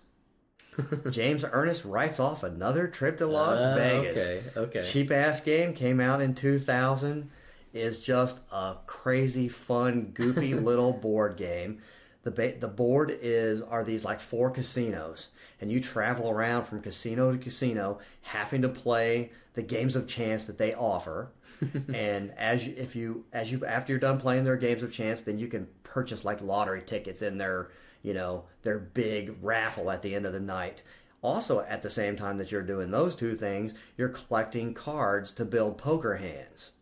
S2: James Ernest writes off another trip to Las
S1: Uh,
S2: Vegas.
S1: Okay. Okay.
S2: Cheapass game came out in 2000. Is just a crazy, fun, goofy little board game. The ba- the board is are these like four casinos, and you travel around from casino to casino, having to play the games of chance that they offer. and as you, if you as you after you're done playing their games of chance, then you can purchase like lottery tickets in their you know their big raffle at the end of the night. Also, at the same time that you're doing those two things, you're collecting cards to build poker hands.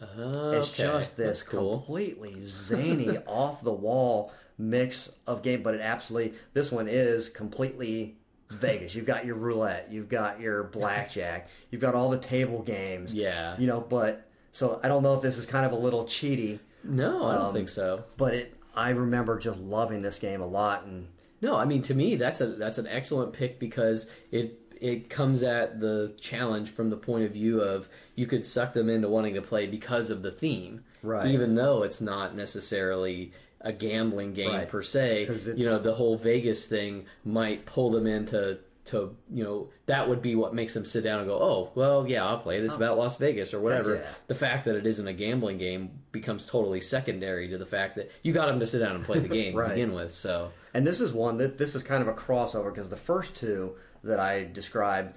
S1: Uh,
S2: It's just this
S1: cool.
S2: completely zany, off the wall mix of game, but it absolutely this one is completely Vegas. You've got your roulette, you've got your blackjack, you've got all the table games.
S1: Yeah.
S2: You know, but so I don't know if this is kind of a little cheaty,
S1: No, I don't
S2: Um,
S1: think so.
S2: but it I remember just loving this game a lot and
S1: No, I mean to me that's a that's an excellent pick because it it comes at the challenge from the point of view of you could suck them into wanting to play because of the theme,
S2: Right.
S1: Even though it's not necessarily a gambling game
S2: Right.
S1: per se. you know the whole Vegas thing might pull them into to you know that would be what makes them sit down and go, oh well, yeah, I'll play it. It's about Las Vegas or whatever.
S2: yeah.
S1: The fact that it isn't a gambling game becomes totally secondary to the fact that you got them to sit down and play the game
S2: Right.
S1: to begin with. So.
S2: And this is one that this is kind of a crossover because the first two that I described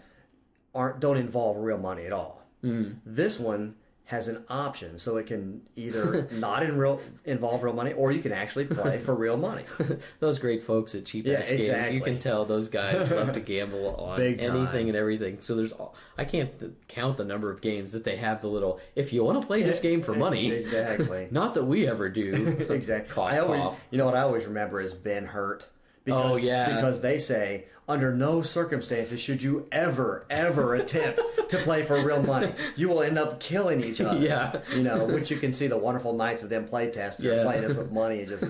S2: aren't don't involve real money at all. Mm. This one has an option, so it can either not in real involve real money, or you can actually play for real money.
S1: those great folks at cheap
S2: Yeah,
S1: ass games,
S2: exactly.
S1: you can tell those guys love to gamble on anything and everything. So there's, all, I can't th- count the number of games that they have the little. If you want to play this game for money,
S2: exactly.
S1: not that we ever do.
S2: exactly.
S1: Cough,
S2: I always,
S1: cough.
S2: you know what I always remember is Ben Hurt. Oh, because,
S1: Oh, yeah.
S2: because they say under no circumstances should you ever ever attempt to play for real money. You will end up killing each other.
S1: Yeah.
S2: you know, which you can see the wonderful nights of them play testing
S1: Yeah.
S2: playing this with money and just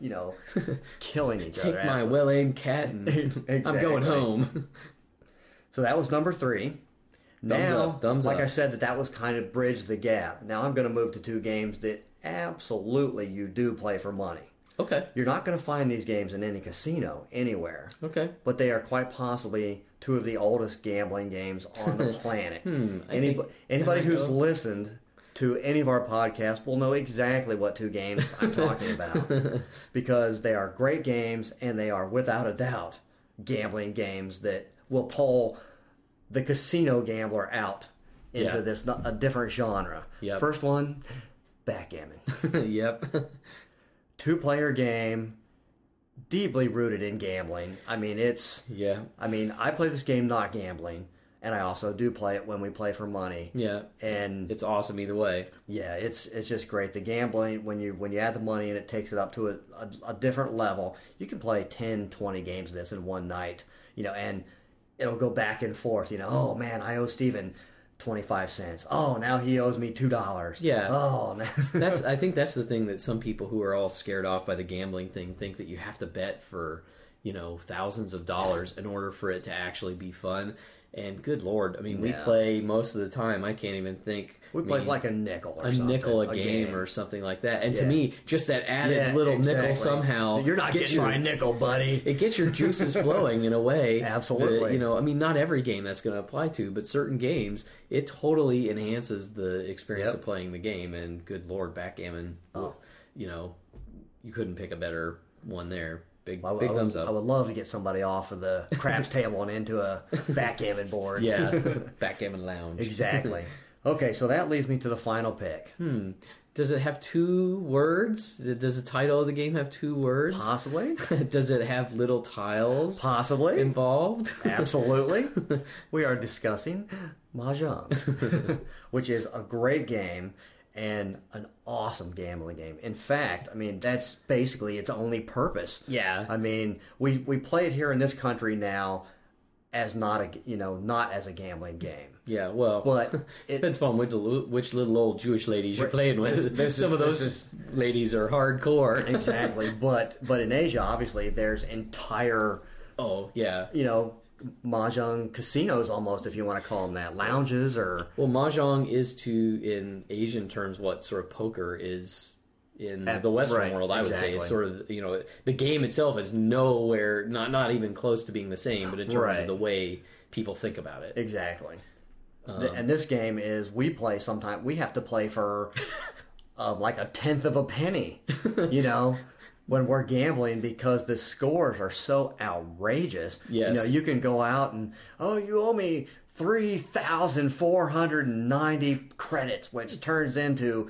S2: you know killing each
S1: Take
S2: other.
S1: Take
S2: my
S1: well aimed cat and I'm going home.
S2: So that was number three.
S1: Thumbs
S2: now,
S1: up, thumbs
S2: like
S1: up.
S2: I said, that that was kind of bridge the gap. Now I'm going to move to two games that absolutely you do play for money.
S1: Okay.
S2: You're not going to find these games in any casino anywhere.
S1: Okay.
S2: But they are quite possibly two of the oldest gambling games on the planet.
S1: Hmm,
S2: Any,
S1: think-
S2: anybody who's
S1: know.
S2: listened to any of our podcasts will know exactly what two games I'm talking about because they are great games and they are without a doubt gambling games that will pull the casino gambler out into
S1: Yeah.
S2: this a different genre.
S1: Yep.
S2: First one, backgammon.
S1: yep.
S2: Two player game, deeply rooted in gambling. I mean, it's
S1: yeah.
S2: I mean, I play this game not gambling, and I also do play it when we play for money.
S1: Yeah.
S2: And
S1: It's awesome either way.
S2: yeah, it's it's just great. The gambling when you when you add the money and it takes it up to a, a, a different level. You can play 10, 20 games of this in one night, you know, and it'll go back and forth. You know, oh man, I owe Steven 25 cents. Oh, now he owes me two dollars.
S1: Yeah.
S2: Oh, now.
S1: That's I think that's the thing that some people who are all scared off by the gambling thing think that you have to bet for, you know, thousands of dollars in order for it to actually be fun. And good lord, I mean, we
S2: Yeah.
S1: play most of the time. I can't even think
S2: we played
S1: me-
S2: like a nickel or
S1: a
S2: something.
S1: nickel a, game, or something like that. And to
S2: Yeah.
S1: me, just that added
S2: Yeah,
S1: little nickel somehow
S2: You're not
S1: gets
S2: getting
S1: your-
S2: my nickel, buddy.
S1: it gets your juices flowing in a way.
S2: Absolutely.
S1: that, you know, I mean, not every game that's going to apply to, but certain games, it totally enhances the experience
S2: Yep.
S1: of playing the game. And good lord, backgammon,
S2: Oh.
S1: you know, you couldn't pick a better one there. Big,
S2: I,
S1: big
S2: I
S1: thumbs up.
S2: I would love to get somebody off of the craps table and into a backgammon board.
S1: yeah, backgammon lounge.
S2: exactly. Okay, so that leads me to the final pick. Hmm.
S1: Does it have two words? Does the title of the game have two words?
S2: Possibly,
S1: Does it have little tiles
S2: possibly,
S1: involved?
S2: absolutely. we are discussing Mahjong, which is a great game and an awesome gambling game. In fact, I mean that's basically its only purpose.
S1: Yeah.
S2: I mean, we we play it here in this country now as not a you know not as a gambling game.
S1: Yeah, well,
S2: But it,
S1: Depends upon which, little- which little old Jewish ladies you're playing with.
S2: This- this
S1: Some
S2: is-
S1: of those
S2: this
S1: ladies are hardcore.
S2: exactly, but but in Asia, obviously, there's entire
S1: Oh yeah.
S2: you know mahjong casinos almost, if you want to call them that, lounges or
S1: Well, mahjong is to in Asian terms what sort of poker is in
S2: At-
S1: the Western
S2: right,
S1: world. I would say it's sort of you know the game itself is nowhere not not even close to being the same, but in terms
S2: Right.
S1: of the way people think about it.
S2: exactly.
S1: Um,
S2: and this game is we play sometimes we have to play for uh, like a tenth of a penny, you know. When we're gambling, because the scores are so outrageous, Yes. you know, you can go out and oh, you owe me three thousand four hundred and ninety credits, which turns into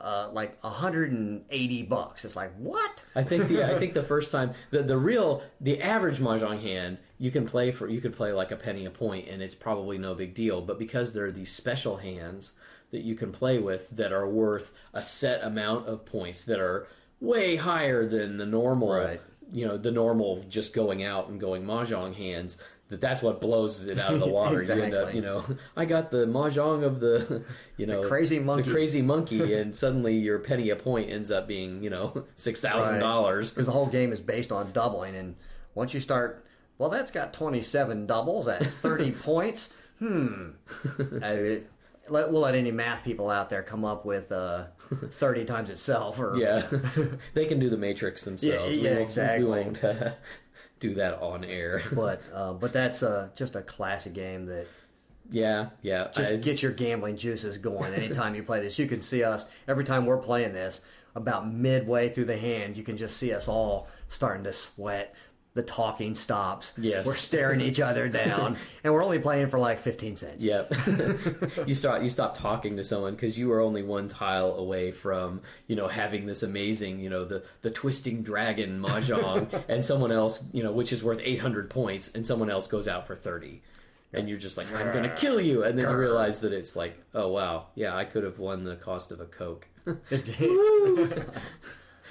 S2: uh, like hundred and eighty bucks. It's like what?
S1: I think the I think the first time the the real the average mahjong hand you can play for you could play like a penny a point and it's probably no big deal. But because there are these special hands that you can play with that are worth a set amount of points that are way higher than the normal
S2: Right.
S1: you know the normal just going out and going mahjong hands. That that's what blows it out of the water. You end up, you know, I got the mahjong of the, you know,
S2: crazy monkey.
S1: the crazy monkey, and suddenly your penny a point ends up being, you know, six thousand dollars.
S2: because the whole game is based on doubling and once you start well that's got 27 doubles at 30 points hmm I, let, we'll let any math people out there come up with uh, 30 times itself or
S1: Yeah, they can do the matrix themselves.
S2: Yeah, yeah,
S1: we won't,
S2: exactly.
S1: We won't uh, do that on air.
S2: but uh, but that's uh, just a classic game that
S1: yeah, yeah.
S2: just
S1: I-
S2: get your gambling juices going anytime you play this you can see us every time we're playing this about midway through the hand you can just see us all starting to sweat the talking stops.
S1: Yes.
S2: we're staring each other down and we're only playing for like 15 cents.
S1: Yep. you start you stop talking to someone because you are only one tile away from you know having this amazing you know the the twisting dragon mahjong and someone else you know which is worth 800 points and someone else goes out for 30 and you're just like I'm gonna kill you. And then you realize that it's like oh wow. Yeah I could have won the cost of a coke.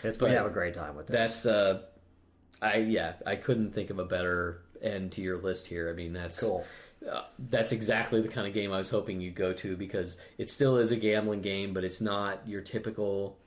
S2: It's, we have a great time with this.
S1: that's uh I yeah I couldn't think of a better end to your list here I mean that's
S2: cool.
S1: uh, that's exactly the kind of game I was hoping you'd go to because it still is a gambling game, but it's not your typical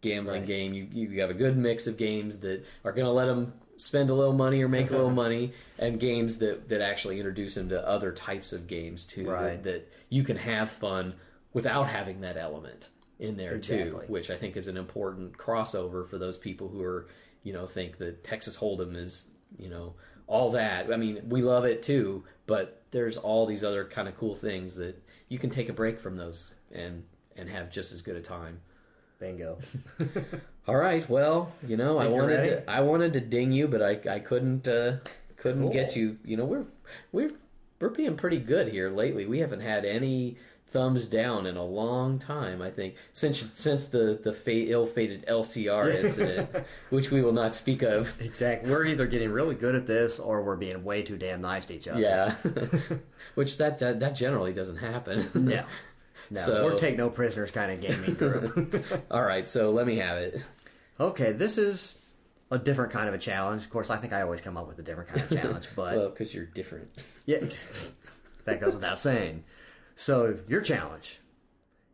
S1: gambling
S2: Right.
S1: game. You you have a good mix of games that are going to let them spend a little money or make a little money, and games that that actually introduce them to other types of games too.
S2: Right.
S1: That, that you can have fun without having that element. in there
S2: Exactly.
S1: too, which I think is an important crossover for those people who are, you know, think that Texas Hold'em is, you know, all that. I mean, we love it too, but there's all these other kind of cool things that you can take a break from those and and have just as good a time.
S2: Bingo.
S1: All right, well, you know, I
S2: Think
S1: wanted
S2: ready?
S1: to, I wanted to ding you, but I I couldn't uh, couldn't
S2: Cool.
S1: get you. You know, we're we're we're being pretty good here lately. We haven't had any thumbs down in a long time. I think since since the the fate, ill-fated LCR incident, which we will not speak of.
S2: exactly. We're either getting really good at this or we're being way too damn nice to each other.
S1: Yeah, which that, that that generally doesn't happen.
S2: No. No.
S1: So-
S2: We're take no prisoners kind of gaming group.
S1: All right, so let me have it.
S2: okay, this is a different kind of a challenge. Of course, I think I always come up with a different kind of challenge, but
S1: Well, because you're different.
S2: yeah, that goes without saying. So, your challenge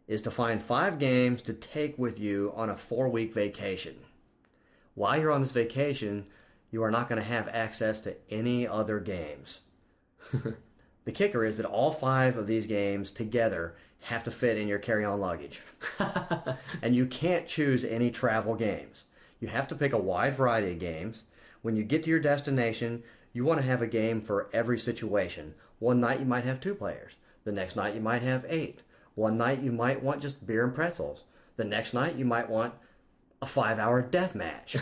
S2: is to find five games to take with you on a four week vacation. While you're on this vacation, you are not going to have access to any other games. the kicker is that all five of these games together have to fit in your carry on luggage. and you can't choose any travel games. You have to pick a wide variety of games. When you get to your destination, you want to have a game for every situation. One night you might have two players. The next night you might have eight. One night you might want just beer and pretzels. The next night you might want a five hour death match.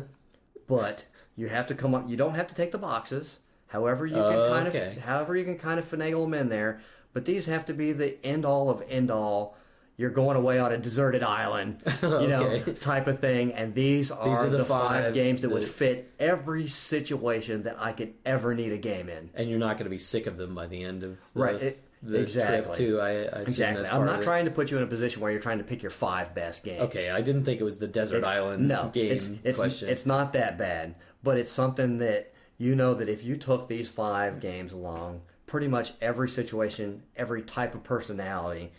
S2: but you have to come up. You don't have to take the boxes. However, you can kind
S1: Okay.
S2: of, however you can kind of finagle them in there. But these have to be the end all of end all. You're going away on a deserted island, you know,
S1: Okay.
S2: type of thing. And these are,
S1: are the
S2: the, five,
S1: five
S2: games that would
S1: that-
S2: fit every situation that I could ever need a game in.
S1: And you're not going to be sick of them by the end of the,
S2: Right, it-
S1: the trip
S2: exactly.
S1: too. I, I
S2: exactly.
S1: That's
S2: I'm not trying to put you in a position where you're trying to pick your five best games.
S1: Okay, I didn't think it was the desert
S2: It's-
S1: island
S2: no,
S1: game
S2: it's, it's,
S1: question.
S2: It's not that bad, but it's something that you know that if you took these five games along, pretty much every situation, every type of personality,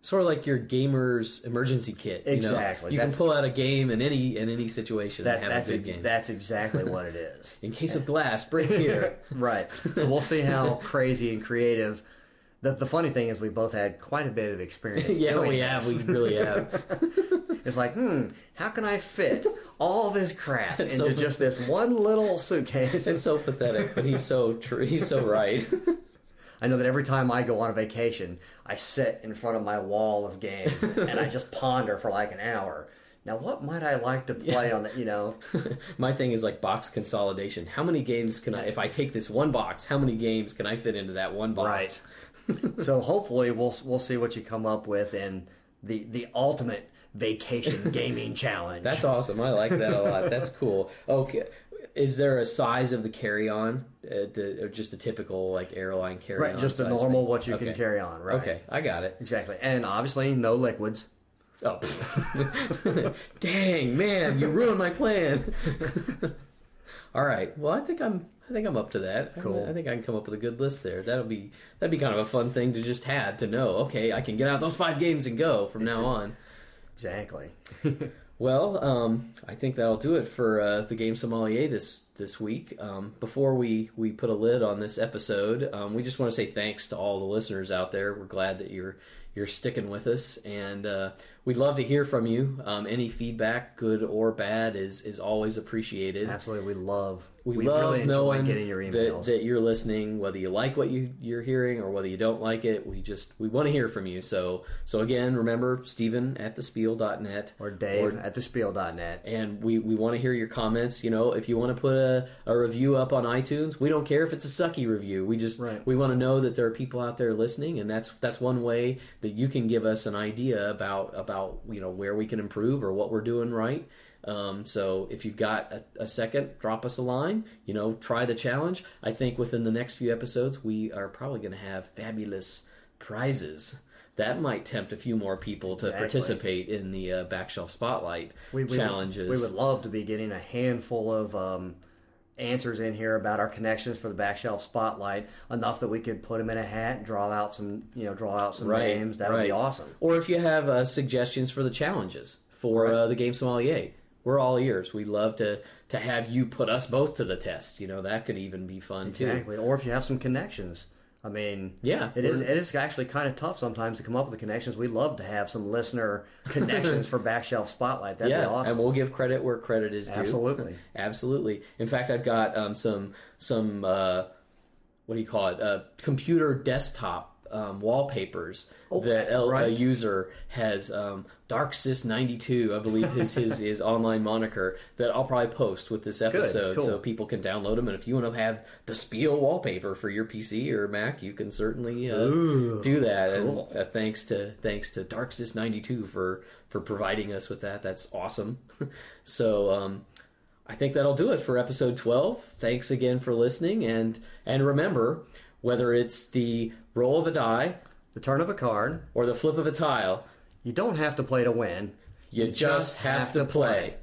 S1: sort of like your gamer's emergency kit. You know?
S2: Exactly,
S1: You can pull out a game in any in any situation
S2: that,
S1: and have
S2: that's
S1: a good game.
S2: that's exactly what it is.
S1: in case of glass, bring here.
S2: right. So we'll see how crazy and creative. The, the funny thing is, we both had quite a bit of experience.
S1: yeah, we have. We really have.
S2: It's like, hmm, how can I fit all this crap into
S1: so-
S2: just this one little suitcase?
S1: It's so pathetic, but he's so true. He's so right.
S2: I know that every time I go on a vacation, I sit in front of my wall of games and I just ponder for like an hour. Now, what might I like to play on the, you know?
S1: My thing is like box consolidation. How many games can I? If I take this one box, how many games can I fit into that one box?
S2: Right. So hopefully we'll we'll see what you come up with in the the ultimate vacation gaming challenge.
S1: That's awesome. I like that a lot. That's cool. Okay. Is there a size of the carry-on, uh, the, or just a typical like airline carry-on?
S2: right, just the
S1: size
S2: normal
S1: thing?
S2: what you
S1: Okay.
S2: can carry on, right?
S1: Okay, I got it.
S2: Exactly. And obviously no liquids.
S1: Oh, dang man, you ruined my plan. All right. Well, I think I'm. I think I'm up to that. I-
S2: Cool.
S1: I, think I can come up with a good list there. That'll be that'd be kind of a fun thing to just have to know. Okay, I can get out those five games and go from now on.
S2: Exactly.
S1: Well, um, I think that'll do it for uh, the game sommelier this this week. Um, before we we put a lid on this episode, um, we just want to say thanks to all the listeners out there. We're glad that you're you're sticking with us, and uh, we'd love to hear from you. Um, any feedback, good or bad, is is always appreciated.
S2: Absolutely. We love
S1: We, love
S2: really
S1: knowing
S2: getting your
S1: that,
S2: emails.
S1: that you're listening, whether you like what you, you're hearing or whether you don't like it. We just we want to hear from you. So so again, remember Stephen at thespiel.net
S2: or Dave at thespiel.net.
S1: and we, we want to hear your comments. You know, if you want to put a, a review up on iTunes, we don't care if it's a sucky review. We just
S2: Right.
S1: we want to know that there are people out there listening, and that's that's one way that you can give us an idea about about you know where we can improve or what we're doing right. Um, so if you've got a, a second, drop us a line. You know, try the challenge. I think within the next few episodes, we are probably going to have fabulous prizes. That might tempt a few more people to
S2: Exactly.
S1: participate in the uh, Backshelf Spotlight
S2: we, we,
S1: challenges.
S2: We would love to be getting a handful of um, answers in here about our connections for the backshelf spotlight, enough that we could put them in a hat and draw out some, you know, draw out some
S1: Right,
S2: names. That would be awesome.
S1: Or if you have uh, suggestions for the challenges for
S2: Right.
S1: uh, the game sommelier, we're all ears. We'd love to to have you put us both to the test. You know that could even be fun too.
S2: Exactly. Or if you have some connections I mean,
S1: Yeah,
S2: it is. It is actually kind of tough sometimes to come up with the connections. We love to have some listener connections for Backshelf Spotlight. That'd
S1: yeah,
S2: be awesome.
S1: and we'll give credit where credit is due.
S2: Absolutely.
S1: Absolutely. In fact, I've got um, some some uh, what do you call it? Uh, computer desktop um, wallpapers that a, a user has. Um, DarkSys92, I believe his his his online moniker that I'll probably post with this episode,
S2: cool.
S1: so people can download them. And if you want to have the Spiel wallpaper for your PC or Mac, you can certainly uh, do that.
S2: cool.
S1: And uh, thanks to thanks to DarkSys92 for for providing us with that. That's awesome. so. Um, I think that'll do it for episode 12. Thanks again for listening and and remember whether it's the roll of a die
S2: the turn of a card.
S1: or the flip of a tile,
S2: You don't have to play to win.
S1: you just have to play.